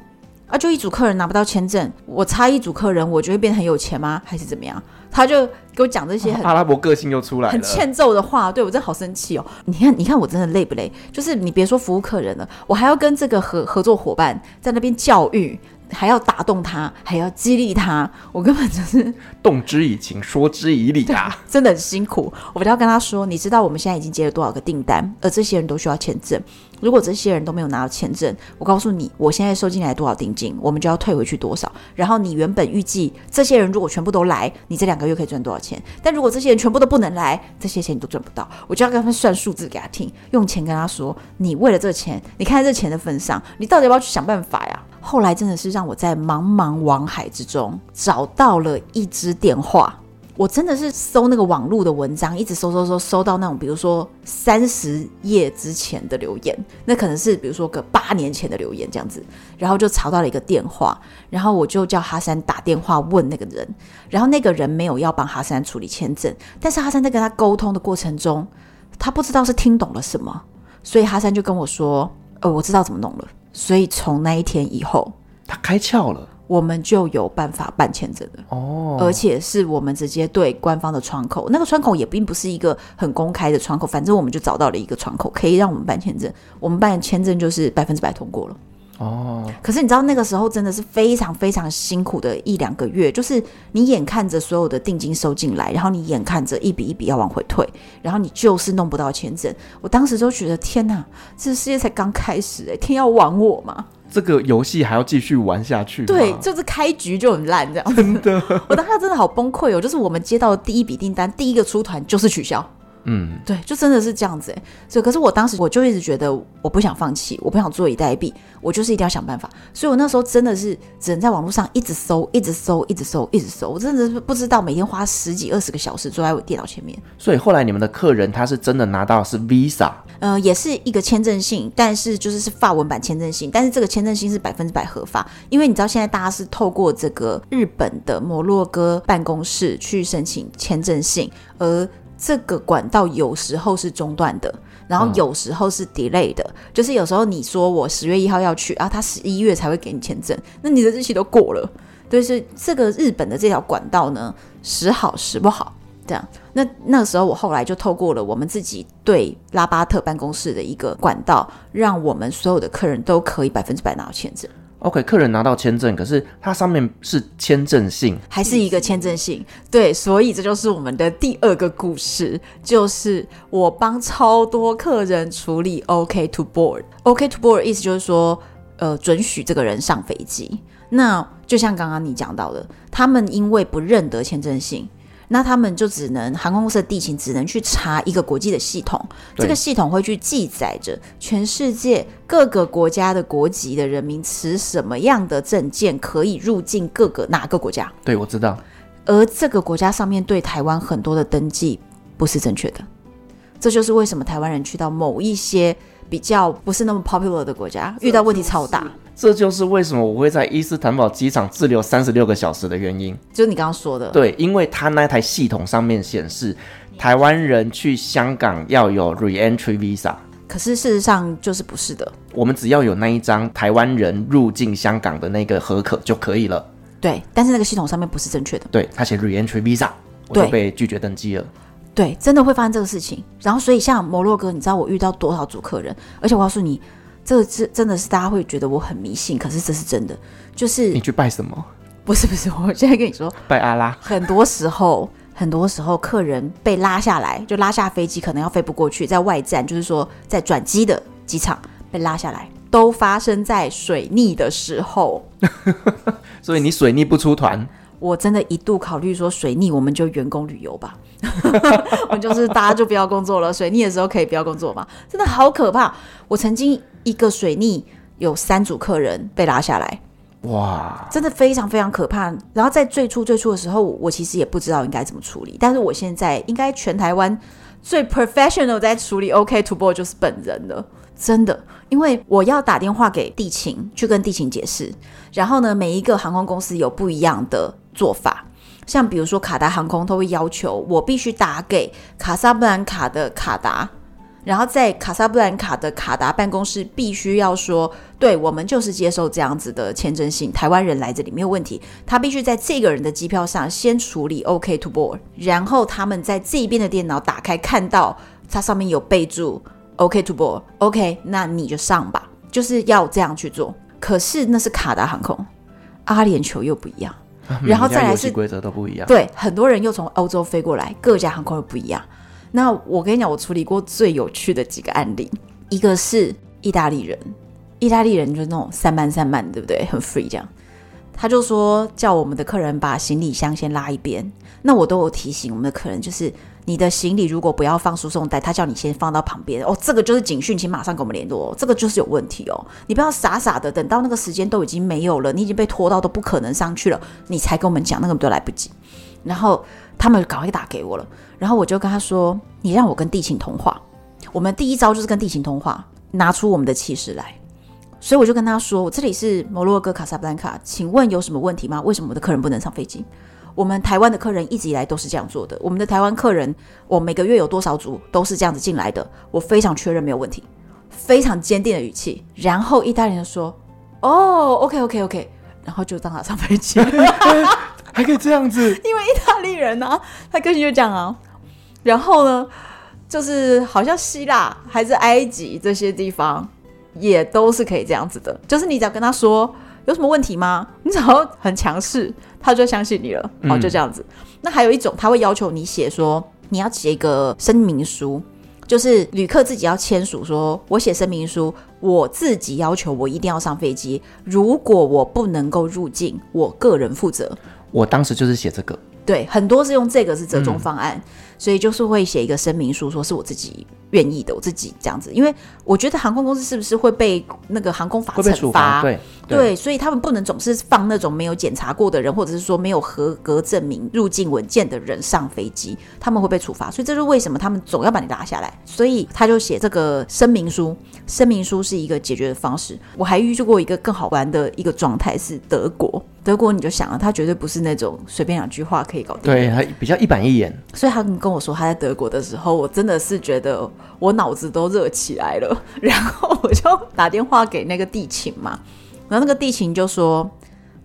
啊，就一组客人拿不到签证，我差一组客人，我就会变得很有钱吗？还是怎么样？”他就给我讲这些很、哦、阿拉伯个性又出来了，很欠揍的话。对，我真的好生气哦！你看，你看我真的累不累？就是你别说服务客人了，我还要跟这个合合作伙伴在那边教育。还要打动他，还要激励他，我根本就是 *laughs* 动之以情，说之以理啊，真的很辛苦。我都要跟他说，你知道我们现在已经接了多少个订单，而这些人都需要签证。如果这些人都没有拿到签证，我告诉你，我现在收进来多少定金，我们就要退回去多少。然后你原本预计这些人如果全部都来，你这两个月可以赚多少钱？但如果这些人全部都不能来，这些钱你都赚不到。我就要跟他们算数字给他听，用钱跟他说，你为了这钱，你看在这钱的份上，你到底要不要去想办法呀？后来真的是让我在茫茫网海之中找到了一支电话。我真的是搜那个网络的文章，一直搜搜搜，搜到那种比如说三十页之前的留言，那可能是比如说个八年前的留言这样子，然后就查到了一个电话，然后我就叫哈山打电话问那个人，然后那个人没有要帮哈山处理签证，但是哈山在跟他沟通的过程中，他不知道是听懂了什么，所以哈山就跟我说：“呃，我知道怎么弄了。”所以从那一天以后，他开窍了。我们就有办法办签证的哦，而且是我们直接对官方的窗口，那个窗口也并不是一个很公开的窗口，反正我们就找到了一个窗口，可以让我们办签证。我们办签证就是百分之百通过了哦。可是你知道那个时候真的是非常非常辛苦的一两个月，就是你眼看着所有的定金收进来，然后你眼看着一笔一笔要往回退，然后你就是弄不到签证。我当时就觉得天哪，这个世界才刚开始哎，天要亡我吗？这个游戏还要继续玩下去？对，就是开局就很烂，这样。真的，*laughs* 我当时真的好崩溃哦！就是我们接到的第一笔订单，第一个出团就是取消。嗯，对，就真的是这样子哎。所以，可是我当时我就一直觉得我不想放弃，我不想坐以待毙，我就是一定要想办法。所以我那时候真的是只能在网络上一直搜，一直搜，一直搜，一直搜。我真的是不知道每天花十几二十个小时坐在我电脑前面。所以后来你们的客人他是真的拿到是 Visa，呃，也是一个签证信，但是就是是法文版签证信，但是这个签证信是百分之百合法，因为你知道现在大家是透过这个日本的摩洛哥办公室去申请签证信，而这个管道有时候是中断的，然后有时候是 delay 的，嗯、就是有时候你说我十月一号要去，啊，他十一月才会给你签证，那你的日期都过了，对，所以这个日本的这条管道呢，时好时不好，这样。那那个时候我后来就透过了我们自己对拉巴特办公室的一个管道，让我们所有的客人都可以百分之百拿到签证。OK，客人拿到签证，可是它上面是签证信，还是一个签证信？对，所以这就是我们的第二个故事，就是我帮超多客人处理 OK to board。OK to board 意思就是说，呃，准许这个人上飞机。那就像刚刚你讲到的，他们因为不认得签证信。那他们就只能航空公司的地勤只能去查一个国际的系统，这个系统会去记载着全世界各个国家的国籍的人民持什么样的证件可以入境各个哪个国家。对，我知道。而这个国家上面对台湾很多的登记不是正确的，这就是为什么台湾人去到某一些比较不是那么 popular 的国家，遇到问题超大。这就是为什么我会在伊斯坦堡机场滞留三十六个小时的原因，就是你刚刚说的。对，因为他那台系统上面显示，台湾人去香港要有 re-entry visa，可是事实上就是不是的。我们只要有那一张台湾人入境香港的那个合可就可以了。对，但是那个系统上面不是正确的。对，他写 re-entry visa，我就被拒绝登机了。对，真的会发生这个事情。然后，所以像摩洛哥，你知道我遇到多少组客人？而且我告诉你。这个是真的是大家会觉得我很迷信，可是这是真的，就是你去拜什么？不是不是，我现在跟你说，拜阿拉。很多时候，很多时候客人被拉下来，就拉下飞机，可能要飞不过去，在外站，就是说在转机的机场被拉下来，都发生在水逆的时候。*laughs* 所以你水逆不出团？我真的一度考虑说水逆我们就员工旅游吧，*laughs* 我就是大家就不要工作了，水逆的时候可以不要工作嘛，真的好可怕。我曾经一个水逆有三组客人被拉下来，哇，真的非常非常可怕。然后在最初最初的时候，我其实也不知道应该怎么处理，但是我现在应该全台湾最 professional 在处理 OK to board 就是本人了。真的，因为我要打电话给地勤去跟地勤解释，然后呢，每一个航空公司有不一样的做法，像比如说卡达航空，他会要求我必须打给卡萨布兰卡的卡达，然后在卡萨布兰卡的卡达办公室必须要说，对，我们就是接受这样子的签证信，台湾人来这里没有问题，他必须在这个人的机票上先处理 OK to board，然后他们在这边的电脑打开看到它上面有备注。OK to board，OK，那你就上吧，就是要这样去做。可是那是卡达航空，阿联酋又不一样，然后再来是规则都不一样。对，很多人又从欧洲飞过来，各家航空又不一样。那我跟你讲，我处理过最有趣的几个案例，一个是意大利人，意大利人就是那种散漫散漫，对不对？很 free 这样，他就说叫我们的客人把行李箱先拉一边。那我都有提醒我们的客人，就是。你的行李如果不要放输送带，他叫你先放到旁边哦，这个就是警讯，请马上跟我们联络哦，这个就是有问题哦，你不要傻傻的等到那个时间都已经没有了，你已经被拖到都不可能上去了，你才跟我们讲，那个都来不及。然后他们赶快打给我了，然后我就跟他说：“你让我跟地勤通话，我们第一招就是跟地勤通话，拿出我们的气势来。”所以我就跟他说：“我这里是摩洛哥卡萨布兰卡，请问有什么问题吗？为什么我的客人不能上飞机？”我们台湾的客人一直以来都是这样做的。我们的台湾客人，我每个月有多少组都是这样子进来的。我非常确认没有问题，非常坚定的语气。然后意大利人说：“哦，OK，OK，OK。”然后就让他上飞机，还可以这样子。因为意大利人呢、啊，他个性就这样啊。然后呢，就是好像希腊还是埃及这些地方，也都是可以这样子的。就是你只要跟他说。有什么问题吗？你只要很强势，他就相信你了。好，就这样子。嗯、那还有一种，他会要求你写说，你要写一个声明书，就是旅客自己要签署，说我写声明书，我自己要求我一定要上飞机，如果我不能够入境，我个人负责。我当时就是写这个。对，很多是用这个是折中方案，嗯、所以就是会写一个声明书，说是我自己愿意的，我自己这样子。因为我觉得航空公司是不是会被那个航空法惩罚？对对，对，所以他们不能总是放那种没有检查过的人，或者是说没有合格证明入境文件的人上飞机，他们会被处罚。所以这是为什么他们总要把你拉下来。所以他就写这个声明书，声明书是一个解决的方式。我还遇到过一个更好玩的一个状态是德国。德国你就想了，他绝对不是那种随便两句话可以搞定。对，他比较一板一眼。所以他跟我说他在德国的时候，我真的是觉得我脑子都热起来了。*laughs* 然后我就打电话给那个地勤嘛，然后那个地勤就说，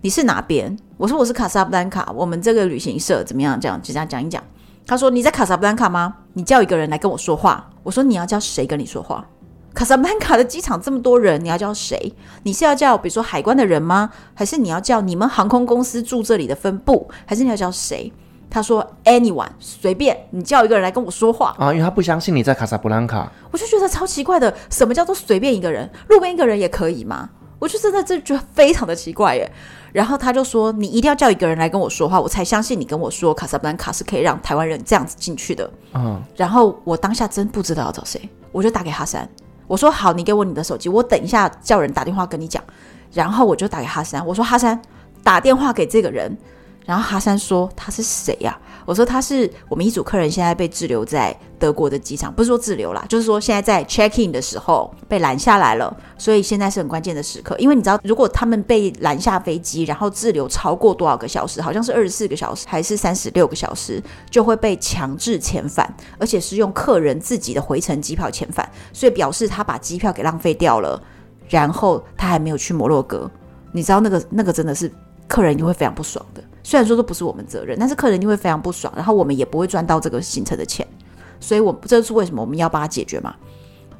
你是哪边？我说我是卡萨布兰卡，我们这个旅行社怎么样？这样就这样讲一讲。他说你在卡萨布兰卡吗？你叫一个人来跟我说话。我说你要叫谁跟你说话？卡萨布兰卡的机场这么多人，你要叫谁？你是要叫比如说海关的人吗？还是你要叫你们航空公司驻这里的分部？还是你要叫谁？他说 anyone 随便，你叫一个人来跟我说话啊，因为他不相信你在卡萨布兰卡。我就觉得超奇怪的，什么叫做随便一个人？路边一个人也可以吗？我就真的这觉得非常的奇怪耶。然后他就说，你一定要叫一个人来跟我说话，我才相信你跟我说卡萨布兰卡是可以让台湾人这样子进去的。嗯，然后我当下真不知道要找谁，我就打给哈山。我说好，你给我你的手机，我等一下叫人打电话跟你讲。然后我就打给哈山，我说哈山，打电话给这个人。然后哈山说他是谁呀？我说他是我们一组客人，现在被滞留在德国的机场，不是说滞留啦，就是说现在在 check in 的时候被拦下来了，所以现在是很关键的时刻。因为你知道，如果他们被拦下飞机，然后滞留超过多少个小时，好像是二十四个小时还是三十六个小时，就会被强制遣返，而且是用客人自己的回程机票遣返，所以表示他把机票给浪费掉了，然后他还没有去摩洛哥。你知道那个那个真的是客人一定会非常不爽的。虽然说这不是我们责任，但是客人一定会非常不爽，然后我们也不会赚到这个行程的钱，所以我这是为什么我们要帮他解决嘛。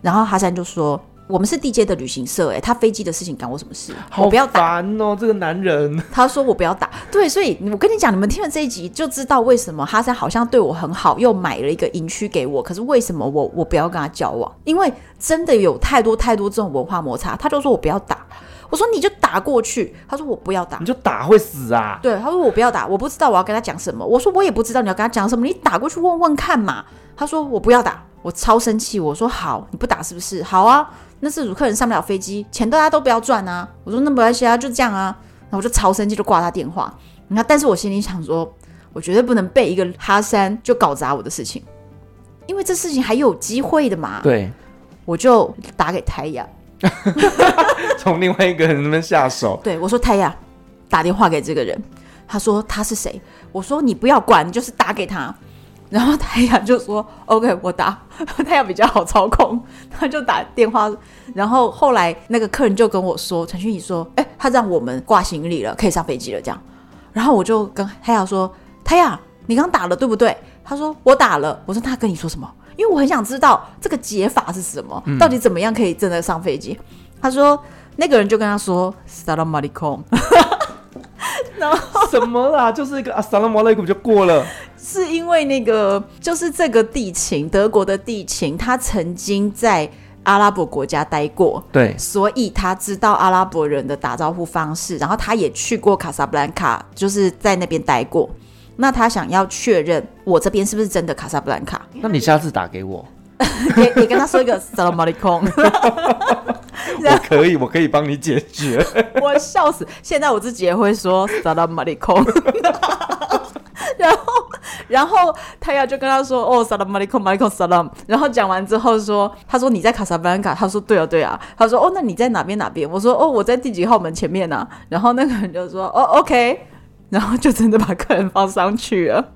然后哈山就说：“我们是地接的旅行社，诶，他飞机的事情干我什么事？好不要打哦，这个男人。”他说：“我不要打。”对，所以我跟你讲，你们听了这一集就知道为什么哈山好像对我很好，又买了一个营区给我，可是为什么我我不要跟他交往？因为真的有太多太多这种文化摩擦。他就说我不要打。我说你就打过去，他说我不要打，你就打会死啊。对，他说我不要打，我不知道我要跟他讲什么。我说我也不知道你要跟他讲什么，你打过去问问看嘛。他说我不要打，我超生气。我说好，你不打是不是？好啊，那这组客人上不了飞机，钱大家都不要赚啊。我说那没关系啊，就这样啊。然后我就超生气，就挂他电话。那但是我心里想说，我绝对不能被一个哈三就搞砸我的事情，因为这事情还有机会的嘛。对，我就打给台雅。*laughs* 从另外一个人那边下手，对我说：“泰雅，打电话给这个人。”他说：“他是谁？”我说：“你不要管，你就是打给他。”然后泰雅就说：*laughs* “OK，我打。*laughs* ”泰雅比较好操控，他就打电话。然后后来那个客人就跟我说：“陈勋，你说，哎，他让我们挂行李了，可以上飞机了。”这样，然后我就跟泰雅说：“泰雅，你刚打了对不对？”他说：“我打了。”我说：“他跟你说什么？”因为我很想知道这个解法是什么，到底怎么样可以真的上飞机？嗯、他说那个人就跟他说 “Salam alaikum”，*laughs* 然后什么啦？就是一个啊 “Salam alaikum” 就过了。是因为那个就是这个地勤，德国的地勤，他曾经在阿拉伯国家待过，对，所以他知道阿拉伯人的打招呼方式，然后他也去过卡萨布兰卡，就是在那边待过。那他想要确认我这边是不是真的卡萨布兰卡？那你下次打给我，你你跟他说一个 Salam Alaikum，*laughs* 我可以，我可以帮你解决。*laughs* 我笑死！现在我自己也会说 Salam Alaikum，*laughs* 然后然后他要就跟他说哦 Salam Alaikum Alaikum Salam，然后讲完之后说，他说你在卡萨布兰卡，他说对啊对啊，他说哦那你在哪边哪边？我说哦我在第几号门前面呢、啊？然后那个人就说哦 OK。然后就真的把客人放上去了，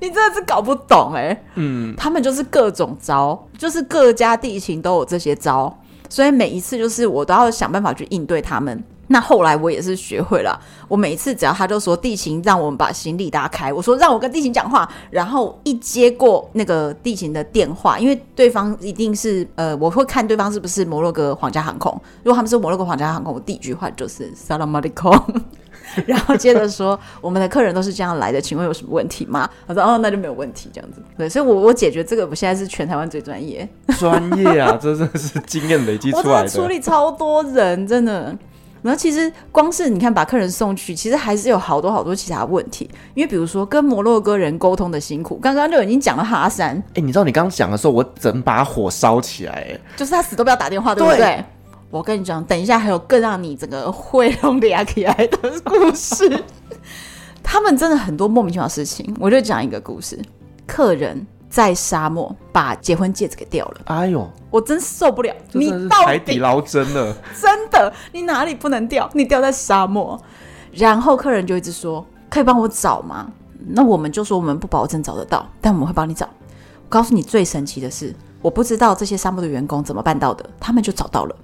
你真的是搞不懂哎、欸，嗯，他们就是各种招，就是各家地勤都有这些招，所以每一次就是我都要想办法去应对他们。那后来我也是学会了，我每次只要他就说地勤让我们把行李打开，我说让我跟地勤讲话，然后一接过那个地勤的电话，因为对方一定是呃，我会看对方是不是摩洛哥皇家航空，如果他们是摩洛哥皇家航空，我第一句话就是 Salam Alaikum。*laughs* 然后接着说，我们的客人都是这样来的，请问有什么问题吗？我说哦，那就没有问题，这样子。对，所以我我解决这个，我现在是全台湾最专业。*laughs* 专业啊，这真的是经验累积出来的。我处理超多人，真的。然后其实光是你看把客人送去，其实还是有好多好多其他问题。因为比如说跟摩洛哥人沟通的辛苦，刚刚就已经讲了哈山。哎，你知道你刚刚讲的时候，我整把火烧起来，哎，就是他死都不要打电话，对不对？对我跟你讲，等一下还有更让你整个会用脸起来的故事。*laughs* 他们真的很多莫名其妙的事情，我就讲一个故事：客人在沙漠把结婚戒指给掉了。哎呦，我真受不了！你到海底捞针了，*laughs* 真的，你哪里不能掉？你掉在沙漠。然后客人就一直说：“可以帮我找吗？”那我们就说：“我们不保证找得到，但我们会帮你找。”我告诉你，最神奇的是，我不知道这些沙漠的员工怎么办到的，他们就找到了。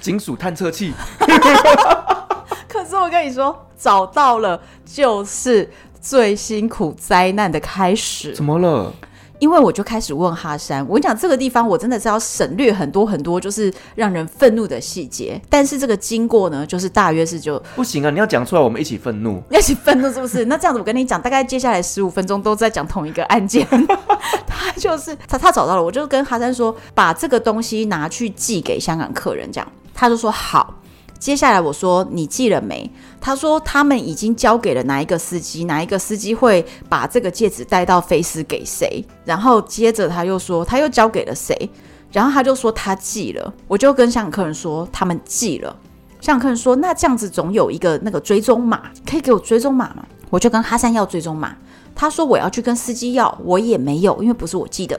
金属探测器，*laughs* 可是我跟你说，找到了就是最辛苦灾难的开始。怎么了？因为我就开始问哈山，我跟你讲这个地方我真的是要省略很多很多，就是让人愤怒的细节。但是这个经过呢，就是大约是就不行啊！你要讲出来，我们一起愤怒，*laughs* 一起愤怒是不是？那这样子，我跟你讲，大概接下来十五分钟都在讲同一个案件。*laughs* 他就是他，他找到了，我就跟哈山说，把这个东西拿去寄给香港客人，这样。他就说好，接下来我说你寄了没？他说他们已经交给了哪一个司机，哪一个司机会把这个戒指带到菲斯给谁？然后接着他又说他又交给了谁？然后他就说他寄了，我就跟香港客人说他们寄了。香港客人说那这样子总有一个那个追踪码，可以给我追踪码吗？我就跟哈山要追踪码，他说我要去跟司机要，我也没有，因为不是我寄的。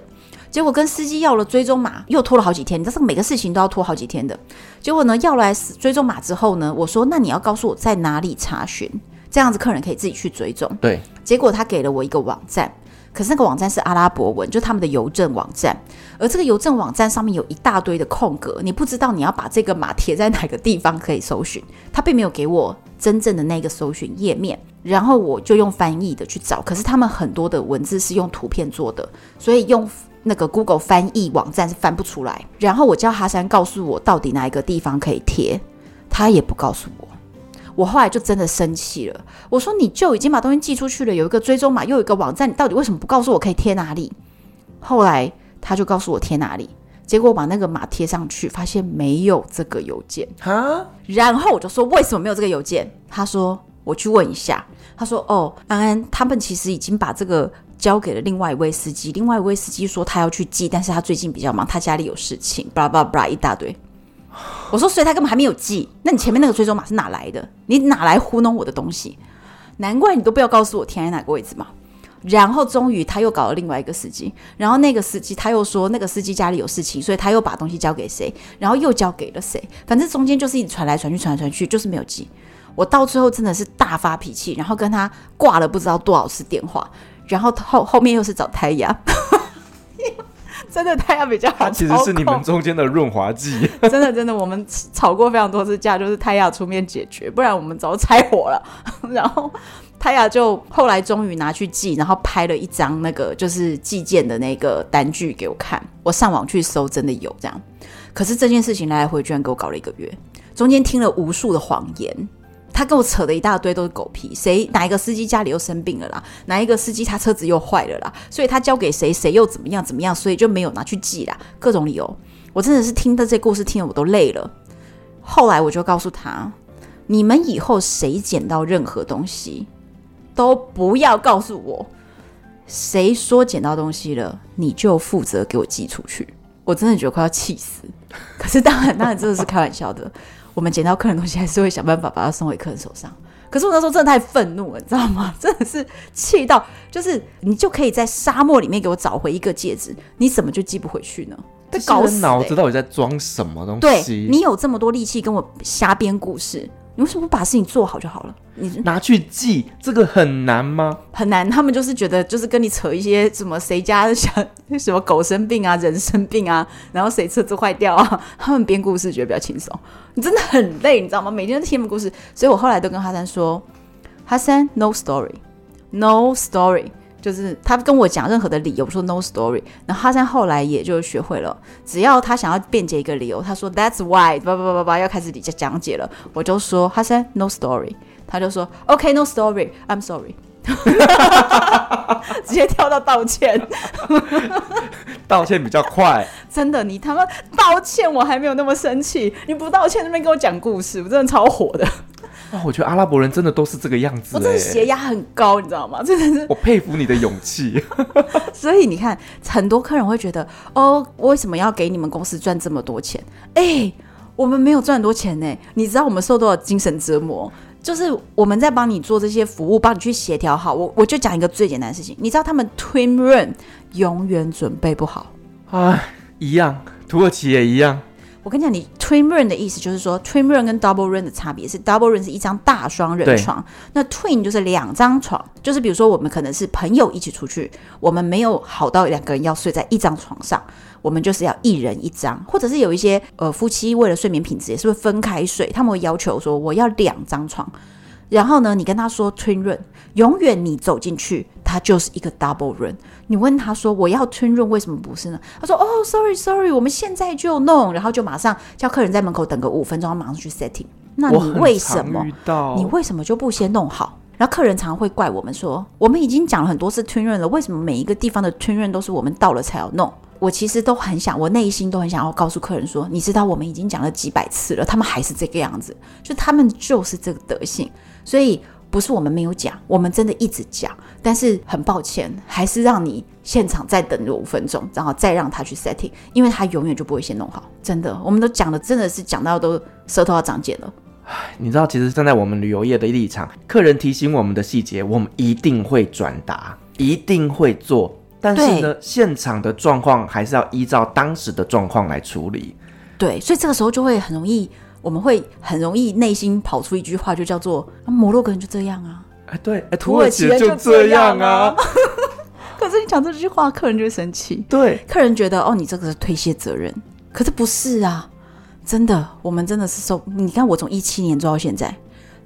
结果跟司机要了追踪码，又拖了好几天。你知道，每个事情都要拖好几天的。结果呢，要来追踪码之后呢，我说：“那你要告诉我在哪里查询，这样子客人可以自己去追踪。”对。结果他给了我一个网站，可是那个网站是阿拉伯文，就他们的邮政网站。而这个邮政网站上面有一大堆的空格，你不知道你要把这个码贴在哪个地方可以搜寻。他并没有给我真正的那个搜寻页面，然后我就用翻译的去找。可是他们很多的文字是用图片做的，所以用。那个 Google 翻译网站是翻不出来，然后我叫哈山告诉我到底哪一个地方可以贴，他也不告诉我。我后来就真的生气了，我说你就已经把东西寄出去了，有一个追踪码，又有一个网站，你到底为什么不告诉我可以贴哪里？后来他就告诉我贴哪里，结果我把那个码贴上去，发现没有这个邮件啊。然后我就说为什么没有这个邮件？他说我去问一下。他说哦，安安，他们其实已经把这个。交给了另外一位司机，另外一位司机说他要去寄，但是他最近比较忙，他家里有事情，巴拉巴拉巴拉一大堆。我说，所以他根本还没有寄，那你前面那个追踪码是哪来的？你哪来糊弄我的东西？难怪你都不要告诉我填在哪个位置嘛。然后终于他又搞了另外一个司机，然后那个司机他又说那个司机家里有事情，所以他又把东西交给谁，然后又交给了谁，反正中间就是一直传来传去，传来传去，就是没有寄。我到最后真的是大发脾气，然后跟他挂了不知道多少次电话。然后后后面又是找泰雅，*laughs* 真的泰雅比较好。他其实是你们中间的润滑剂。*laughs* 真的真的，我们吵过非常多次架，就是泰雅出面解决，不然我们早拆伙了。*laughs* 然后胎雅就后来终于拿去寄，然后拍了一张那个就是寄件的那个单据给我看。我上网去搜，真的有这样。可是这件事情来来回居然给我搞了一个月，中间听了无数的谎言。他跟我扯的一大堆都是狗屁，谁哪一个司机家里又生病了啦？哪一个司机他车子又坏了啦？所以他交给谁，谁又怎么样怎么样？所以就没有拿去寄啦。各种理由，我真的是听的这故事听得我都累了。后来我就告诉他，你们以后谁捡到任何东西，都不要告诉我。谁说捡到东西了，你就负责给我寄出去。我真的觉得快要气死。可是当然，当然真的是开玩笑的。我们捡到客人东西，还是会想办法把它送回客人手上。可是我那时候真的太愤怒了，你知道吗？*laughs* 真的是气到，就是你就可以在沙漠里面给我找回一个戒指，你怎么就寄不回去呢？这搞死、欸！脑子到底在装什么东西？对，你有这么多力气跟我瞎编故事。你为什么不把事情做好就好了？你拿去记，这个很难吗？很难。他们就是觉得，就是跟你扯一些什么谁家想什么狗生病啊，人生病啊，然后谁车子坏掉啊，他们编故事觉得比较轻松。你真的很累，你知道吗？每天都听他们故事，所以我后来都跟哈山说：“哈山，no story，no story。”就是他跟我讲任何的理由，我说 no story，然后哈山后来也就学会了，只要他想要辩解一个理由，他说 that's why，叭叭叭叭叭，要开始讲讲解了，我就说哈山 no story，他就说 OK no story，I'm sorry，*laughs* 直接跳到道歉，道歉比较快，真的，你他妈道歉我还没有那么生气，你不道歉那边跟我讲故事，我真的超火的。啊，我觉得阿拉伯人真的都是这个样子，欸，我真的血压很高，你知道吗？真的是，我佩服你的勇气。*laughs* 所以你看，很多客人会觉得，哦，为什么要给你们公司赚这么多钱？哎，欸，我们没有赚很多钱呢，欸。你知道我们受多少精神折磨？就是我们在帮你做这些服务，帮你去协调好。我我就讲一个最简单的事情，你知道他们 twin run 永远准备不好。啊，一样，土耳其也一样。我跟你讲，你 twin room 的意思就是说，twin room 跟 double room 的差别是，double room 是一张大双人床，那 twin 就是两张床，就是比如说我们可能是朋友一起出去，我们没有好到两个人要睡在一张床上，我们就是要一人一张，或者是有一些呃夫妻为了睡眠品质也是会分开睡，他们会要求说我要两张床。然后呢，你跟他说 twin room，永远你走进去，它就是一个 double room。你问他说我要 twin run 为什么不是呢？他说哦，sorry sorry，我们现在就弄，然后就马上叫客人在门口等个五分钟，马上去 setting。那你为什么？你为什么就不先弄好？然后客人常常会怪我们说，我们已经讲了很多次 twin run 了，为什么每一个地方的 twin run 都是我们到了才要弄？我其实都很想，我内心都很想要告诉客人说，你知道我们已经讲了几百次了，他们还是这个样子，就他们就是这个德性。所以不是我们没有讲，我们真的一直讲，但是很抱歉，还是让你现场再等个五分钟，然后再让他去 setting，因为他永远就不会先弄好。真的，我们都讲的真的是讲到都舌头要长茧了。唉，你知道，其实站在我们旅游业的立场，客人提醒我们的细节，我们一定会转达，一定会做。但是呢，现场的状况还是要依照当时的状况来处理。对，所以这个时候就会很容易。我们会很容易内心跑出一句话，就叫做“摩洛哥人就这样啊”，哎，对，哎，土耳其人就这样啊。*laughs* 可是你讲这句话，客人就会生气。对，客人觉得哦，你这个是推卸责任。可是不是啊，真的，我们真的是受。你看，我从一七年做到现在。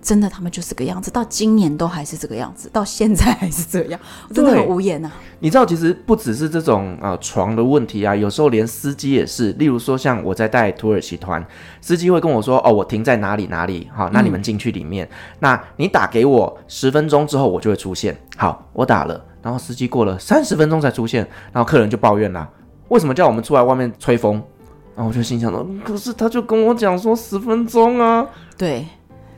真的，他们就是这个样子，到今年都还是这个样子，到现在还是这样，我 *laughs* 真的很无言呐、啊。你知道，其实不只是这种呃床的问题啊，有时候连司机也是。例如说，像我在带土耳其团，司机会跟我说：“哦，我停在哪里哪里，好，那你们进去里面。嗯、那你打给我十分钟之后，我就会出现。好，我打了，然后司机过了三十分钟才出现，然后客人就抱怨啦：为什么叫我们出来外面吹风？然后我就心想说：可是他就跟我讲说十分钟啊，对。”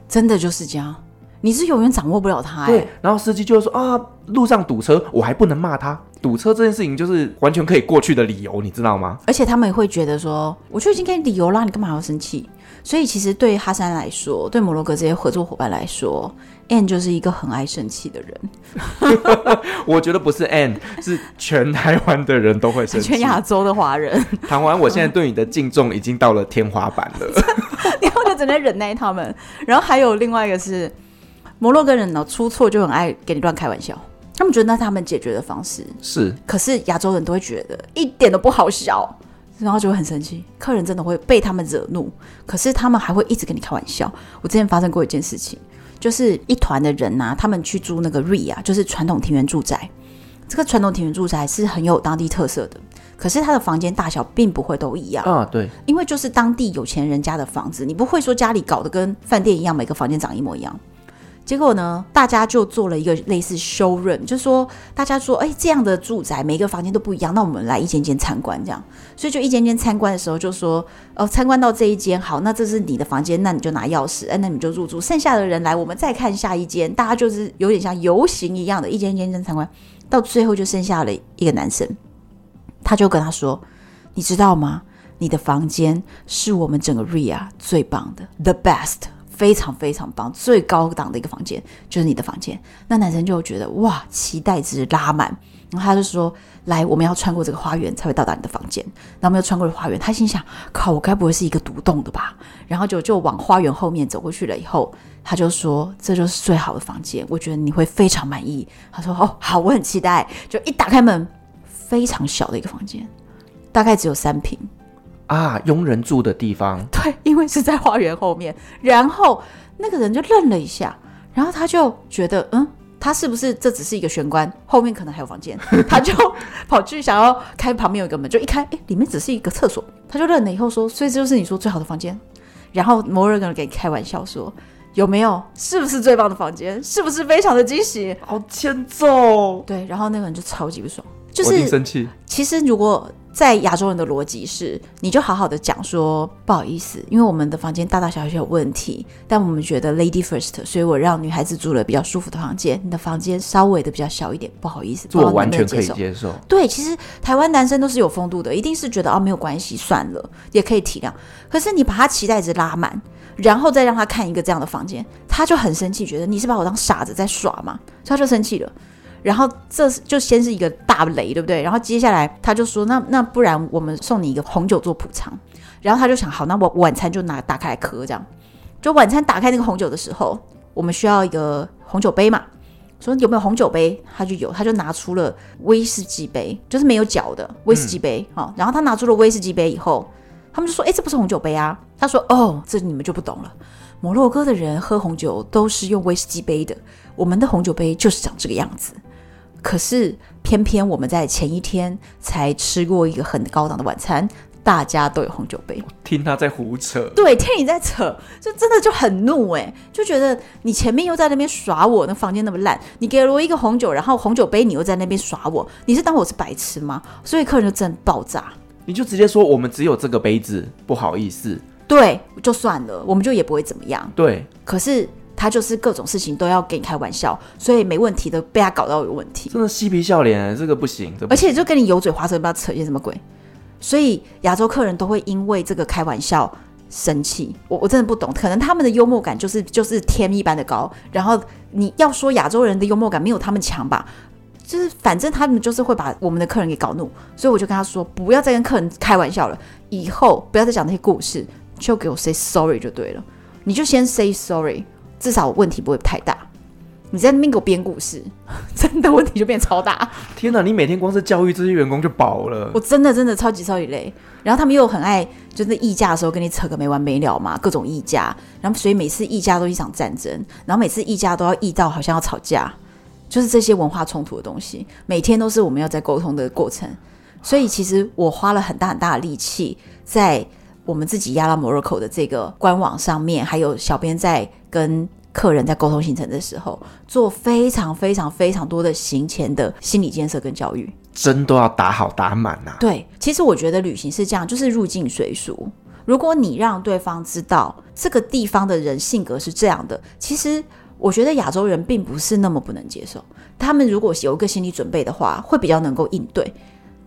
真的就是这样，你是永远掌握不了他、欸。对，然后司机就会说啊，路上堵车，我还不能骂他。堵车这件事情就是完全可以过去的理由，你知道吗？而且他们也会觉得说，我就已经给你理由啦，你干嘛要生气？所以其实对哈山来说，对摩洛哥这些合作伙伴来说，Ann 就是一个很爱生气的人。*laughs* 我觉得不是 Ann，是全台湾的人都会生气，*laughs* 全亚洲的华人。*laughs* 谈完，我现在对你的敬重已经到了天花板了。然后就只能忍耐他们。然后还有另外一个是摩洛哥人呢，出错就很爱给你乱开玩笑。他们觉得那是他们解决的方式是，可是亚洲人都会觉得一点都不好笑。然后就会很生气，客人真的会被他们惹怒，可是他们还会一直跟你开玩笑。我之前发生过一件事情，就是一团的人呐、啊，他们去租那个 RIA，就是传统庭园住宅。这个传统庭园住宅是很有当地特色的，可是他的房间大小并不会都一样啊。对，因为就是当地有钱人家的房子，你不会说家里搞得跟饭店一样，每个房间长一模一样。结果呢，大家就做了一个类似 showroom，就是说大家说，哎，这样的住宅每个房间都不一样，那我们来一间间参观这样。所以就一间间参观的时候就说，哦，参观到这一间好，那这是你的房间，那你就拿钥匙，哎，那你就入住。剩下的人来，我们再看下一间，大家就是有点像游行一样的，一间一间间参观，到最后就剩下了一个男生，他就跟他说，你知道吗？你的房间是我们整个 RIA 最棒的，the best。非常非常棒，最高档的一个房间就是你的房间。那男生就觉得哇，期待值拉满，然后他就说：“来，我们要穿过这个花园才会到达你的房间。”然后我们又穿过了花园，他心想：“靠，我该不会是一个独栋的吧？”然后就就往花园后面走过去了。以后他就说：“这就是最好的房间，我觉得你会非常满意。”他说：“哦，好，我很期待。”就一打开门，非常小的一个房间，大概只有三平。啊，佣人住的地方。对，因为是在花园后面。然后那个人就愣了一下，然后他就觉得，嗯，他是不是这只是一个玄关？后面可能还有房间。*laughs* 他就跑去想要开旁边有一个门，就一开，哎，里面只是一个厕所。他就愣了以后说，所以这就是你说最好的房间。然后某人可能给你开玩笑说，有没有？是不是最棒的房间？是不是非常的惊喜？好欠揍。对，然后那个人就超级不爽，就是生气。其实如果。在亚洲人的逻辑是，你就好好的讲说不好意思，因为我们的房间大大小小有问题，但我们觉得 lady first，所以我让女孩子住了比较舒服的房间。你的房间稍微的比较小一点，不好意思，我完全可以接受。对，其实台湾男生都是有风度的，一定是觉得哦没有关系，算了，也可以体谅。可是你把他期待值拉满，然后再让他看一个这样的房间，他就很生气，觉得你是把我当傻子在耍嘛，所以他就生气了。然后这就先是一个大雷，对不对？然后接下来他就说：“那那不然我们送你一个红酒做补偿。”然后他就想：“好，那我晚餐就拿打开来喝，这样。”就晚餐打开那个红酒的时候，我们需要一个红酒杯嘛？说有没有红酒杯？他就有，他就拿出了威士忌杯，就是没有脚的威士忌杯。好、嗯，然后他拿出了威士忌杯以后，他们就说：“哎，这不是红酒杯啊！”他说：“哦，这你们就不懂了。*laughs* 摩洛哥的人喝红酒都是用威士忌杯的，我们的红酒杯就是长这个样子。”可是偏偏我们在前一天才吃过一个很高档的晚餐，大家都有红酒杯。听他在胡扯，对，听你在扯，就真的就很怒哎，就觉得你前面又在那边耍我，那房间那么烂，你给了我一个红酒，然后红酒杯你又在那边耍我，你是当我是白痴吗？所以客人就真爆炸，你就直接说我们只有这个杯子，不好意思，对，就算了，我们就也不会怎么样，对，可是。他就是各种事情都要跟你开玩笑，所以没问题的被他搞到有问题，真的嬉皮笑脸，这个不行，不行，而且就跟你油嘴滑舌，不知道扯些什么鬼，所以亚洲客人都会因为这个开玩笑生气。我我真的不懂，可能他们的幽默感就是就是天一般的高，然后你要说亚洲人的幽默感没有他们强吧，就是反正他们就是会把我们的客人给搞怒，所以我就跟他说，不要再跟客人开玩笑了，以后不要再讲那些故事，就给我 say sorry 就对了，你就先 say sorry。至少问题不会太大。你在那边给我编故事，*laughs* 真的问题就变超大。天哪！你每天光是教育这些员工就饱了。我真的真的超级超级累。然后他们又很爱，就是议价的时候跟你扯个没完没了嘛，各种议价。然后所以每次议价都一场战争，然后每次议价都要议到好像要吵架，就是这些文化冲突的东西，每天都是我们要在沟通的过程。所以其实我花了很大很大的力气在。我们自己亚拉摩洛口的这个官网上面，还有小编在跟客人在沟通行程的时候，做非常非常非常多的行前的心理建设跟教育，针都要打好打满呐。对，其实我觉得旅行是这样，就是入境随俗。如果你让对方知道这个地方的人性格是这样的，其实我觉得亚洲人并不是那么不能接受。他们如果有一个心理准备的话，会比较能够应对。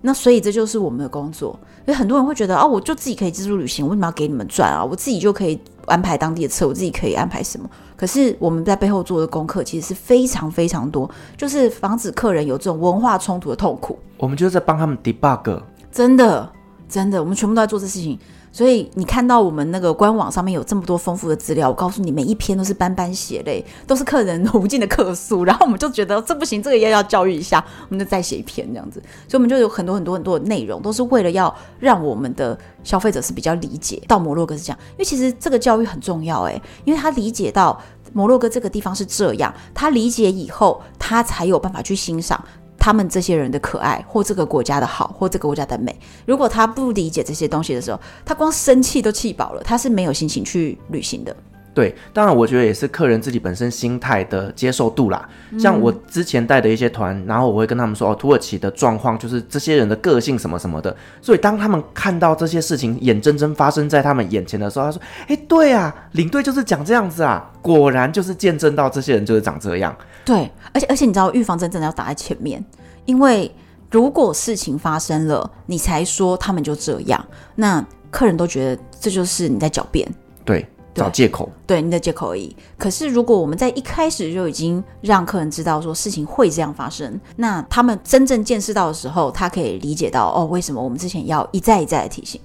那所以这就是我们的工作，因为很多人会觉得啊，我就自己可以自助旅行，为什么要给你们赚啊？我自己就可以安排当地的车，我自己可以安排什么？可是我们在背后做的功课其实是非常非常多，就是防止客人有这种文化冲突的痛苦。我们就是在帮他们 debug，真的真的，我们全部都在做这事情。所以你看到我们那个官网上面有这么多丰富的资料，我告诉你，每一篇都是斑斑血泪，都是客人无尽的客诉，然后我们就觉得这不行，这个也要教育一下，我们就再写一篇这样子。所以我们就有很多很多很多的内容，都是为了要让我们的消费者是比较理解到摩洛哥是这样，因为其实这个教育很重要诶，因为他理解到摩洛哥这个地方是这样，他理解以后，他才有办法去欣赏。他们这些人的可爱，或这个国家的好，或这个国家的美。如果他不理解这些东西的时候，他光生气都气饱了，他是没有心情去旅行的。对，当然我觉得也是客人自己本身心态的接受度啦。像我之前带的一些团，嗯、然后我会跟他们说哦，土耳其的状况就是这些人的个性什么什么的。所以当他们看到这些事情眼睁睁发生在他们眼前的时候，他说：“哎，对啊，领队就是讲这样子啊，果然就是见证到这些人就是长这样。”对，而且而且你知道，预防针真的要打在前面，因为如果事情发生了，你才说他们就这样，那客人都觉得这就是你在狡辩。对。找借口，对，对你的借口而已。可是如果我们在一开始就已经让客人知道说事情会这样发生，那他们真正见识到的时候，他可以理解到哦，为什么我们之前要一再一再的提醒。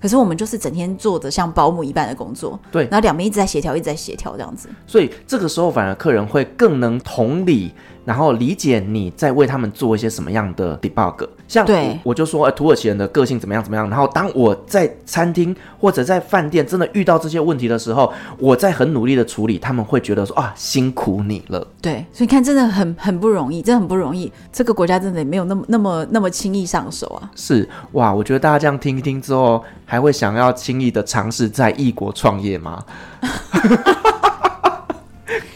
可是我们就是整天做的像保姆一般的工作，对，然后两边一直在协调，一直在协调这样子。所以这个时候反而客人会更能同理。然后理解你在为他们做一些什么样的 debug，像对我就说，土耳其人的个性怎么样怎么样。然后当我在餐厅或者在饭店真的遇到这些问题的时候，我在很努力的处理，他们会觉得说啊，辛苦你了。对，所以你看真的很很不容易，真的很不容易。这个国家真的也没有那么那么那么轻易上手啊。是哇，我觉得大家这样听一听之后，还会想要轻易的尝试在异国创业吗？*laughs*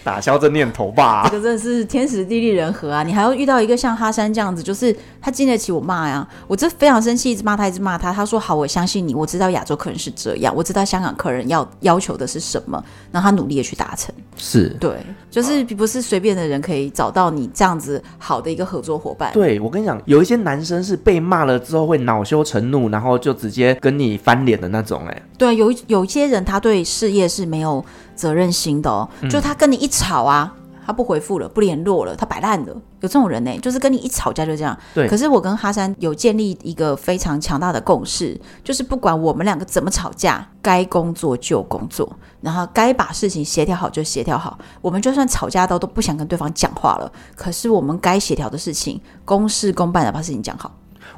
打消这念头吧，这个真的是天时地利人和啊！你还要遇到一个像哈山这样子，就是他经得起我骂呀。我这非常生气，一直骂他，一直骂他。他说：“好，我相信你，我知道亚洲客人是这样，我知道香港客人要要求的是什么，然后他努力的去达成。”是对，就是不是随便的人可以找到你这样子好的一个合作伙伴。对，我跟你讲，有一些男生是被骂了之后会恼羞成怒，然后就直接跟你翻脸的那种。哎，对，有有一些人他对事业是没有。责任心的哦，就他跟你一吵啊，嗯、他不回复了，不联络了，他摆烂了，有这种人呢，就是跟你一吵架就这样。对。可是我跟哈山有建立一个非常强大的共识，就是不管我们两个怎么吵架，该工作就工作，然后该把事情协调好就协调好。我们就算吵架到都不想跟对方讲话了，可是我们该协调的事情，公事公办的把事情讲好。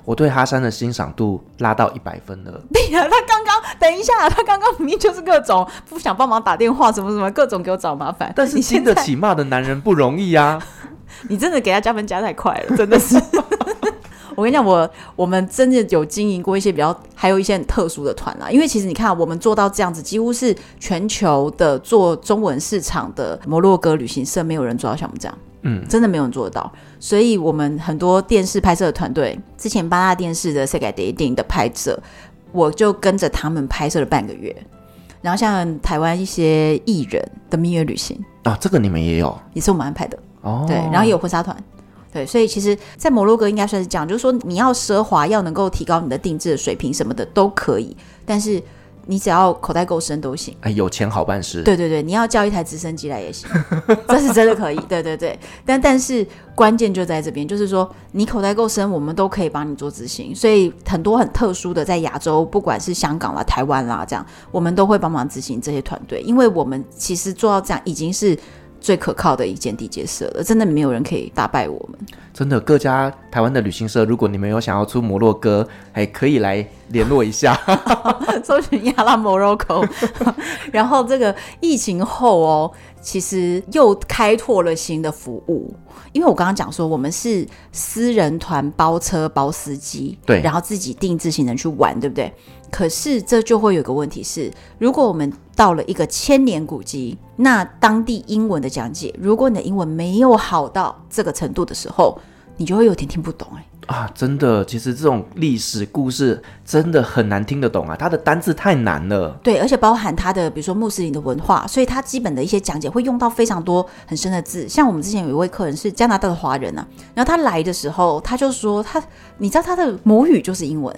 我对哈山的欣赏度拉到一百分了。*laughs* 对呀，他刚刚等一下，他刚刚明明就是各种不想帮忙打电话，什么什么各种给我找麻烦。但是经得起骂的男人不容易呀。*laughs* 你真的给他加分加太快了，真的是。*laughs* 我跟你讲，我我们真的有经营过一些比较，还有一些很特殊的团啦。因为其实你看，我们做到这样子，几乎是全球的做中文市场的摩洛哥旅行社，没有人做到像我们这样。嗯，真的没有人做得到，所以我们很多电视拍摄的团队，之前八大电视的世界第一电影的拍摄，我就跟着他们拍摄了半个月。然后像台湾一些艺人的蜜月旅行啊，这个你们也有，也是我们安排的哦。对，然后也有婚纱团，对，所以其实，在摩洛哥应该算是这样，就是说你要奢华，要能够提高你的定制的水平什么的都可以，但是。你只要口袋够深都行，哎，有钱好办事。对对对，你要叫一台直升机来也行，*laughs* 这是真的可以。对对对，但但是关键就在这边，就是说你口袋够深，我们都可以帮你做执行。所以很多很特殊的，在亚洲，不管是香港啦、台湾啦，这样我们都会帮忙执行这些团队，因为我们其实做到这样已经是。最可靠的一间地接社了，真的没有人可以打败我们。真的，各家台湾的旅行社，如果你们有想要出摩洛哥，还，可以来联络一下，*laughs* 搜寻亚拉摩洛哥。*laughs* 然后这个疫情后哦，其实又开拓了新的服务，因为我刚刚讲说，我们是私人团包车包司机，对，然后自己定制行程去玩，对不对？可是这就会有个问题是，如果我们到了一个千年古迹，那当地英文的讲解，如果你的英文没有好到这个程度的时候，你就会有点听不懂哎、欸。啊，真的，其实这种历史故事真的很难听得懂啊，它的单字太难了。对，而且包含它的，比如说穆斯林的文化，所以它基本的一些讲解会用到非常多很深的字。像我们之前有一位客人是加拿大的华人啊，然后他来的时候，他就说他，你知道他的母语就是英文。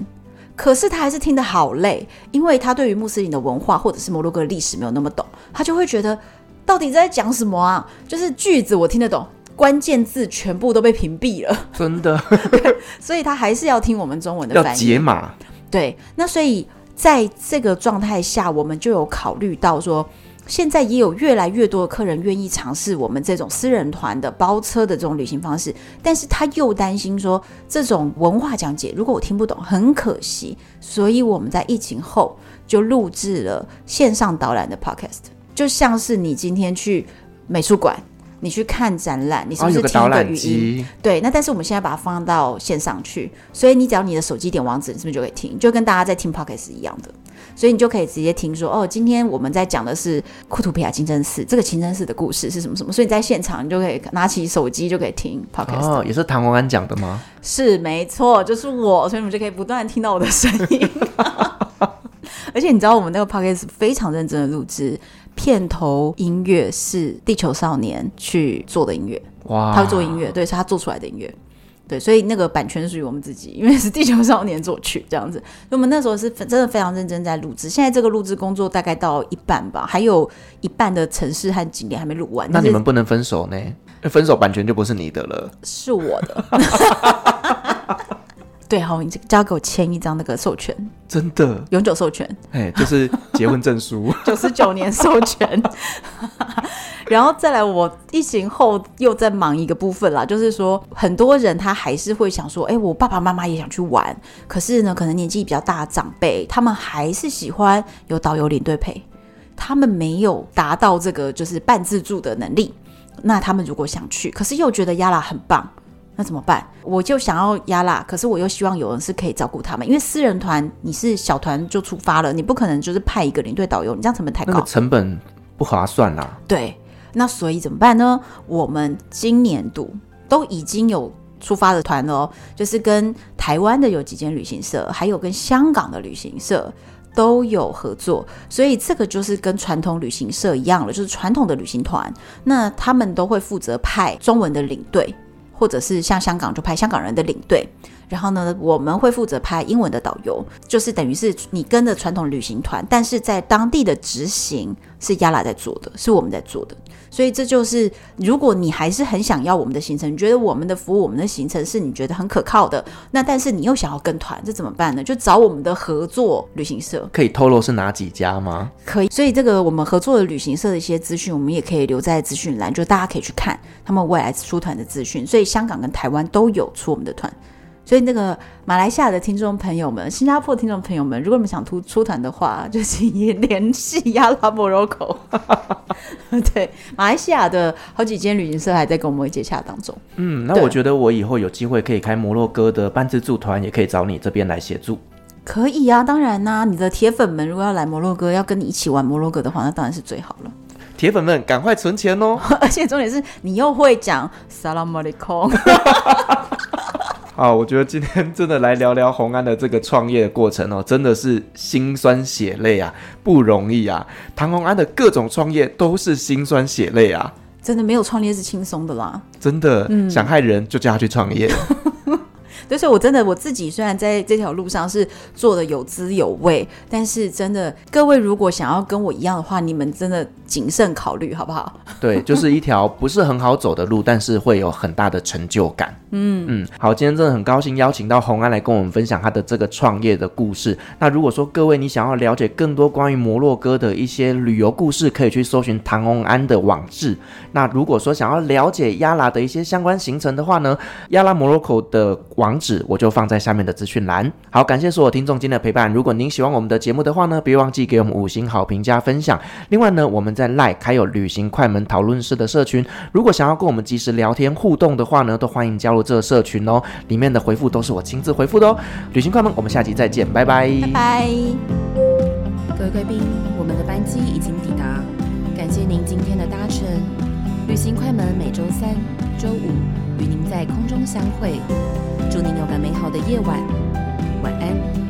可是他还是听得好累，因为他对于穆斯林的文化或者是摩洛哥的历史没有那么懂，他就会觉得到底在讲什么啊？就是句子我听得懂，关键字全部都被屏蔽了，真的。对，*laughs* 所以他还是要听我们中文的翻译，要解码。对，那所以在这个状态下，我们就有考虑到说。现在也有越来越多的客人愿意尝试我们这种私人团的包车的这种旅行方式，但是他又担心说，这种文化讲解如果我听不懂，很可惜，所以我们在疫情后就录制了线上导览的 podcast，就像是你今天去美术馆你去看展览，你是不哦、是听一个语音？机对，那但是我们现在把它放到线上去，所以你只要你的手机点网址，你是不是就可以听？就跟大家在听 Podcast 是一样的，所以你就可以直接听说，哦，今天我们在讲的是库图皮亚清真寺，这个清真寺的故事是什么什么，所以你在现场你就可以拿起手机就可以听 Podcast。哦，也是唐宏安讲的吗？是没错，就是我，所以你们就可以不断听到我的声音。*laughs* 而且你知道我们那个 Podcast 非常认真的录制，片头音乐是地球少年去做的音乐，哇，他会做音乐，对，是他做出来的音乐，对，所以那个版权属于我们自己，因为是地球少年作曲这样子。所以我们那时候是真的非常认真在录制，现在这个录制工作大概到一半吧，还有一半的城市和景点还没录完。那你们不能分手呢？分手版权就不是你的了，是我的。*laughs* 对，好，你交给我签一张那个授权，真的永久授权，哎，就是结婚证书，*laughs* 九十九年授权。*laughs* 然后再来，我疫情后又在忙一个部分啦，就是说很多人他还是会想说，哎，我爸爸妈妈也想去玩，可是呢，可能年纪比较大的长辈，他们还是喜欢有导游领队陪，他们没有达到这个就是半自助的能力。那他们如果想去，可是又觉得 Yala 很棒。那怎么办？我就想要 Yala，可是我又希望有人是可以照顾他们，因为私人团你是小团就出发了，你不可能就是派一个领队导游，你这样成本太高，那个成本不划算啦。对，那所以怎么办呢？我们今年度都已经有出发的团哦，就是跟台湾的有几间旅行社，还有跟香港的旅行社都有合作，所以这个就是跟传统旅行社一样了，就是传统的旅行团，那他们都会负责派中文的领队。或者是像香港就派香港人的领队，然后呢，我们会负责拍英文的导游，就是等于是你跟着传统旅行团，但是在当地的执行是 Yala 在做的，是我们在做的。所以这就是，如果你还是很想要我们的行程，你觉得我们的服务、我们的行程是你觉得很可靠的，那但是你又想要跟团，这怎么办呢？就找我们的合作旅行社。可以透露是哪几家吗？可以。所以这个我们合作的旅行社的一些资讯，我们也可以留在资讯栏，就大家可以去看他们未来出团的资讯。所以香港跟台湾都有出我们的团。所以那个马来西亚的听众朋友们、新加坡的听众朋友们，如果你们想出出团的话，就请联系 Yala Morocco。*laughs* 对，马来西亚的好几间旅行社还在跟我们接洽当中。嗯，那我觉得我以后有机会可以开摩洛哥的半自助团，也可以找你这边来协助。可以啊，当然啦、啊，你的铁粉们如果要来摩洛哥，要跟你一起玩摩洛哥的话，那当然是最好了。铁粉们，赶快存钱哦！*laughs* 而且重点是你又会讲 Salam Alaikum。*laughs* 好，我觉得今天真的来聊聊红安的这个创业的过程哦，真的是辛酸血泪啊，不容易啊。唐红安的各种创业都是辛酸血泪啊，真的没有创业是轻松的啦。真的，嗯、想害人就叫他去创业。对，所以我真的我自己虽然在这条路上是做的有滋有味，但是真的各位如果想要跟我一样的话，你们真的谨慎考虑好不好？*laughs* 对，就是一条不是很好走的路，但是会有很大的成就感。嗯嗯，好，今天真的很高兴邀请到红安来跟我们分享他的这个创业的故事。那如果说各位你想要了解更多关于摩洛哥的一些旅游故事，可以去搜寻唐宏安的网志。那如果说想要了解 Yala 的一些相关行程的话呢，Yala Morocco 的网址我就放在下面的资讯栏。好，感谢所有听众今天的陪伴。如果您喜欢我们的节目的话呢，别忘记给我们五星好评加分享。另外呢，我们在 LINE 还有旅行快门讨论室的社群，如果想要跟我们即时聊天互动的话呢，都欢迎加入这个社群哦。里面的回复都是我亲自回复的哦。旅行快门，我们下集再见，拜拜。拜拜。各位贵宾，我们的班机已经抵达，感谢您今天的搭乘。旅行快门每周三、周五与您在空中相会。祝您有个美好的夜晚，晚安。